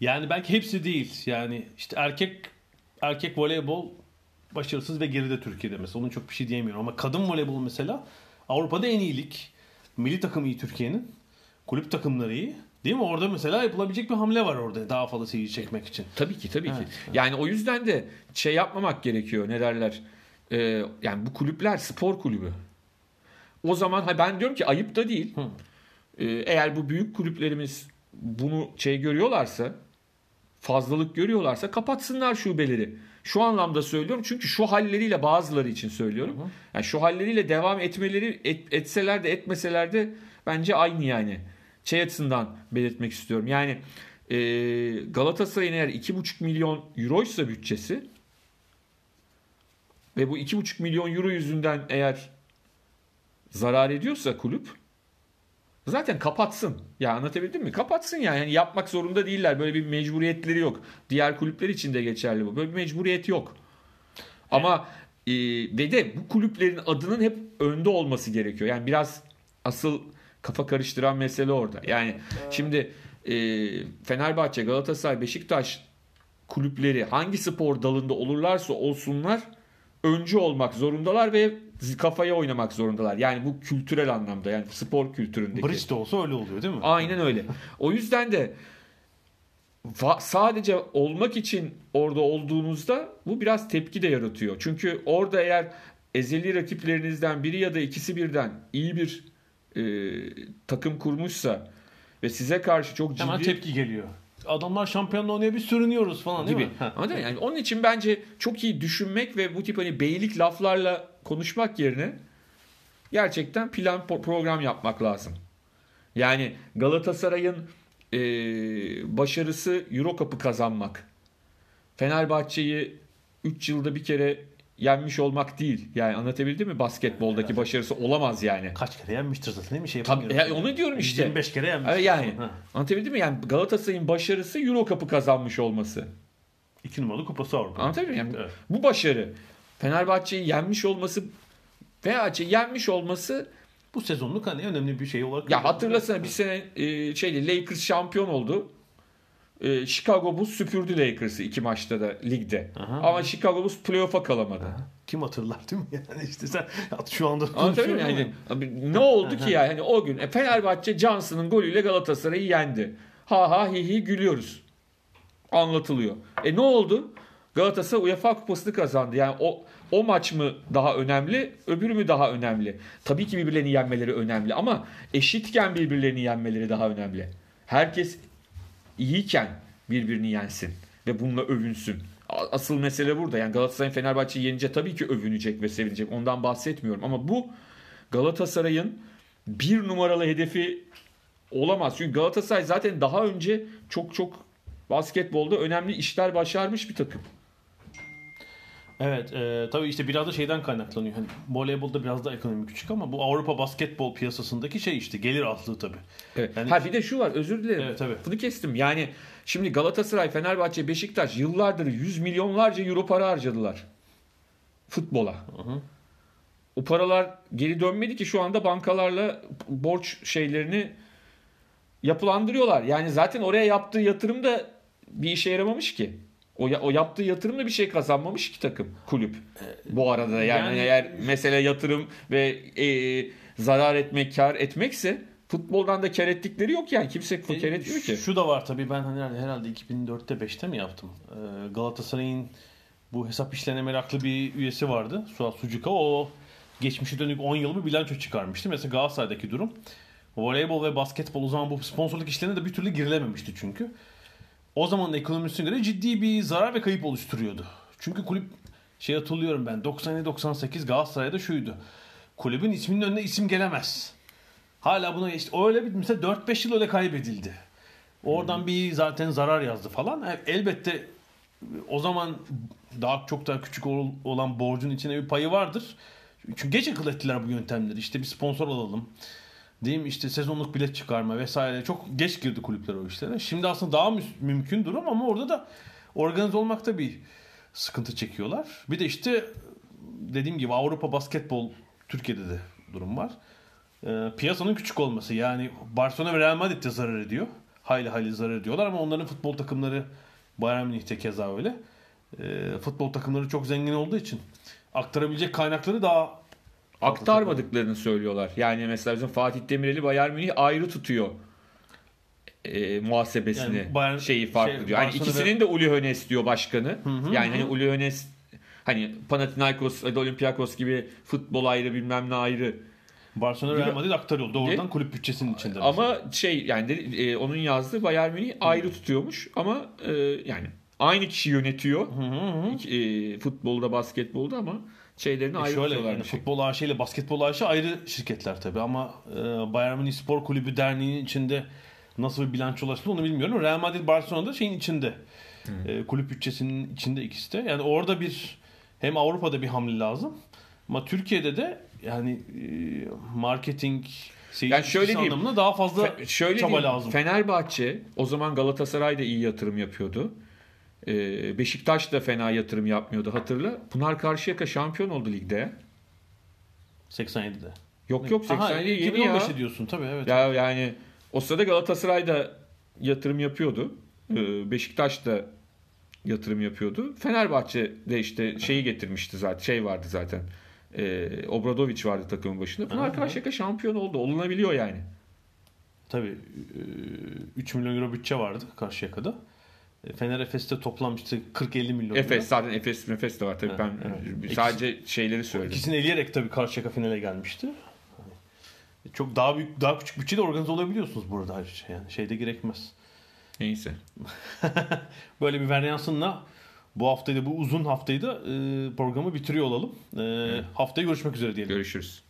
Yani belki hepsi değil. Yani işte erkek erkek voleybol başarısız ve geride Türkiye'de mesela. Onun çok bir şey diyemiyorum. Ama kadın voleybol mesela Avrupa'da en iyi lig. Milli takım iyi Türkiye'nin. Kulüp takımları iyi. Değil mi? Orada mesela yapılabilecek bir hamle var orada. Daha fazla seyirci çekmek için. Tabii ki tabii Evet, ki. Yani o yüzden de şey yapmamak gerekiyor. Ne derler? Ee, yani bu kulüpler spor kulübü. O zaman ha ben diyorum ki ayıp da değil. Ee, eğer bu büyük kulüplerimiz bunu şey görüyorlarsa, fazlalık görüyorlarsa kapatsınlar şubeleri. Şu anlamda söylüyorum çünkü şu halleriyle bazıları için söylüyorum. Yani şu halleriyle devam etmeleri et- etseler de etmeseler de bence aynı yani. Şey açısından belirtmek istiyorum. Yani e, Galatasaray'ın eğer 2,5 milyon euroysa bütçesi ve bu 2,5 milyon euro yüzünden eğer zarar ediyorsa kulüp zaten kapatsın. Ya anlatabildim mi? Kapatsın yani. yani yapmak zorunda değiller. Böyle bir mecburiyetleri yok. Diğer kulüpler için de geçerli bu. Böyle bir mecburiyet yok. Ama e, ve de bu kulüplerin adının hep önde olması gerekiyor. Yani biraz asıl kafa karıştıran mesele orada. Yani şimdi e, Fenerbahçe, Galatasaray, Beşiktaş kulüpleri hangi spor dalında olurlarsa olsunlar öncü olmak zorundalar ve kafaya oynamak zorundalar. Yani bu kültürel anlamda yani spor kültüründeki. Bridge de olsa öyle oluyor değil mi? Aynen öyle. O yüzden de sadece olmak için orada olduğunuzda bu biraz tepki de yaratıyor. Çünkü orada eğer ezeli rakiplerinizden biri ya da ikisi birden iyi bir e, takım kurmuşsa ve size karşı çok ciddi Hemen tepki geliyor. Adamlar şampiyonla oynuyor biz sürünüyoruz falan değil gibi. mi? Anladın? Yani onun için bence çok iyi düşünmek ve bu tip hani beylik laflarla konuşmak yerine gerçekten plan program yapmak lazım. Yani Galatasaray'ın e, başarısı Euro Cup'ı kazanmak. Fenerbahçe'yi 3 yılda bir kere yenmiş olmak değil. Yani anlatabildim mi? Basketboldaki başarısı olamaz yani. Kaç kere yenmiştir zaten değil mi? Şey Tabii, yani onu diyorum işte. 25 kere yenmiş. Evet, Yani Ha. anlatabildim mi? Yani Galatasaray'ın başarısı Euro Cup'ı kazanmış olması. İki numaralı kupası Avrupa. Anlatabiliyor muyum? Yani Evet. Bu başarı. Fenerbahçe'yi yenmiş olması veya yenmiş olması Bu sezonluk hani önemli bir şey olarak. ya hatırlasana bir sene e, şeydi Lakers şampiyon oldu. E, Chicago Bulls süpürdü Lakers'ı iki maçta da ligde. Aha. Ama Chicago Bulls playoff'a kalamadı. Kim hatırlar değil mi? Yani işte sen şu anda konuşuyorum Yani, abi ne oldu ki ya? Hani o gün e, Fenerbahçe Johnson'ın golüyle Galatasaray'ı yendi. Ha ha hi hi gülüyoruz. Anlatılıyor. E ne oldu? Galatasaray UEFA kupasını kazandı. Yani o o maç mı daha önemli, öbürü mü daha önemli? Tabii ki birbirlerini yenmeleri önemli ama eşitken birbirlerini yenmeleri daha önemli. Herkes iyiyken birbirini yensin ve bununla övünsün. Asıl mesele burada. Yani Galatasaray Fenerbahçe'yi yenince tabii ki övünecek ve sevinecek. Ondan bahsetmiyorum ama bu Galatasaray'ın bir numaralı hedefi olamaz. Çünkü Galatasaray zaten daha önce çok çok basketbolda önemli işler başarmış bir takım. Evet, e, tabii işte biraz da şeyden kaynaklanıyor. Hani voleybolda biraz da ekonomi küçük ama bu Avrupa basketbol piyasasındaki şey işte gelir azlığı tabii. Evet. Yani- ha bir de şu var özür dilerim. Evet, tabii. Bunu kestim. Yani şimdi Galatasaray, Fenerbahçe, Beşiktaş yıllardır yüz milyonlarca euro para harcadılar. Futbola. O paralar geri dönmedi ki şu anda bankalarla borç şeylerini yapılandırıyorlar. Yani zaten oraya yaptığı yatırım da bir işe yaramamış ki. O, ya- o yaptığı yatırımla bir şey kazanmamış ki takım, kulüp. Bu arada yani, yani- eğer mesele yatırım ve e, zarar etmek, kar etmekse futboldan da kar ettikleri yok yani. Kimse kar etmiyor ki. Şu da var tabii ben hani herhalde, herhalde 2004'te 5'te mi yaptım? Ee, Galatasaray'ın bu hesap işlerine meraklı bir üyesi vardı. Suat Sucuka. O geçmişe dönük 10 yıl bir bilanço çıkarmıştı. Mesela Galatasaray'daki durum. Voleybol ve basketbol o zaman bu sponsorluk işlerine de bir türlü girilememişti çünkü. O zamanın ekonomisine göre ciddi bir zarar ve kayıp oluşturuyordu. Çünkü kulüp şey hatırlıyorum ben 97-98 Galatasaray'da şuydu. Kulübün isminin önüne isim gelemez. Hala buna işte öyle bir mesela 4-5 yıl öyle kaybedildi. Oradan bir zaten zarar yazdı falan. E, Elbette o zaman daha çok daha küçük ol- olan borcun içine bir payı vardır. Çünkü geç akıl ettiler bu yöntemleri. İşte bir sponsor alalım. Değil mi? İşte sezonluk bilet çıkarma vesaire. Çok geç girdi kulüpler o işlere. Şimdi aslında daha mü- mümkün durum ama orada da organize olmakta bir sıkıntı çekiyorlar. Bir de işte dediğim gibi Avrupa basketbol Türkiye'de de durum var. Ee, piyasanın küçük olması yani Barcelona ve Real Madrid de zarar ediyor. Hayli hayli zarar ediyorlar ama onların futbol takımları Bayern Münih'te keza öyle. Ee, futbol takımları çok zengin olduğu için aktarabilecek kaynakları daha aktarmadıklarını söylüyorlar. Yani mesela bizim Fatih Demirel'i Bayern Münih ayrı tutuyor. E, muhasebesini Yani Bayern- şeyi farklı şey, diyor. Yani ikisinin de Uli Hoeneß diyor başkanı. yani hani Uli Hoeneß hani Panathinaikos Olympiakos gibi futbol ayrı bilmem ne ayrı. Barcelona Real Madrid aktarıyor. Doğrudan Değil. kulüp bütçesinin içinde. mesela. Ama şey yani de- e, onun yazdığı Bayern Münih ayrı tutuyormuş ama e, yani aynı kişi yönetiyor. İki- e, futbolda, basketbolda ama şeylerini E ayrı şöyle yani futbol AŞ ile basketbol AŞ ayrı şirketler tabii ama e, Bayern Münih Spor Kulübü Derneği'nin içinde nasıl bir bilanço ulaştı onu bilmiyorum. Real Madrid Barcelona'da şeyin içinde. E, kulüp bütçesinin içinde ikisi de. Yani orada bir hem Avrupa'da bir hamle lazım ama Türkiye'de de yani e, marketing seyirci Yani şöyle diyeyim, anlamında daha fazla Fe- şöyle çaba diyeyim, lazım. Fenerbahçe o zaman Galatasaray da iyi yatırım yapıyordu. Ee, Beşiktaş da fena yatırım yapmıyordu hatırla. Pınar Karşıyaka şampiyon oldu ligde. 87'de. Yok yok 87 Aha, yeni ya. 2015'te diyorsun tabii evet. Ya yani o sırada Galatasaray da yatırım yapıyordu. Ee, Beşiktaş da yatırım yapıyordu. Fenerbahçe de işte şeyi getirmişti zaten. Şey vardı zaten. Ee, Obradoviç vardı takımın başında. Pınar. Karşıyaka şampiyon oldu. Olunabiliyor yani. Tabii e, 3 milyon euro bütçe vardı Karşıyaka'da. E, Fener Efes'te toplam işte 40-50 milyon. Efes lira. zaten Efes Efes de var tabii Evet, ben evet. sadece şeyleri söyledim. İkisini eleyerek tabii Karşıyaka finale gelmişti. Hani Çok daha büyük, daha küçük bütçeyle organize olabiliyorsunuz burada ayrıca. Yani şeyde gerekmez. Neyse. Böyle bir varyansınla bu haftayı da bu uzun haftayı da e, programı bitiriyor olalım. E, Haftaya görüşmek üzere diyelim. Görüşürüz.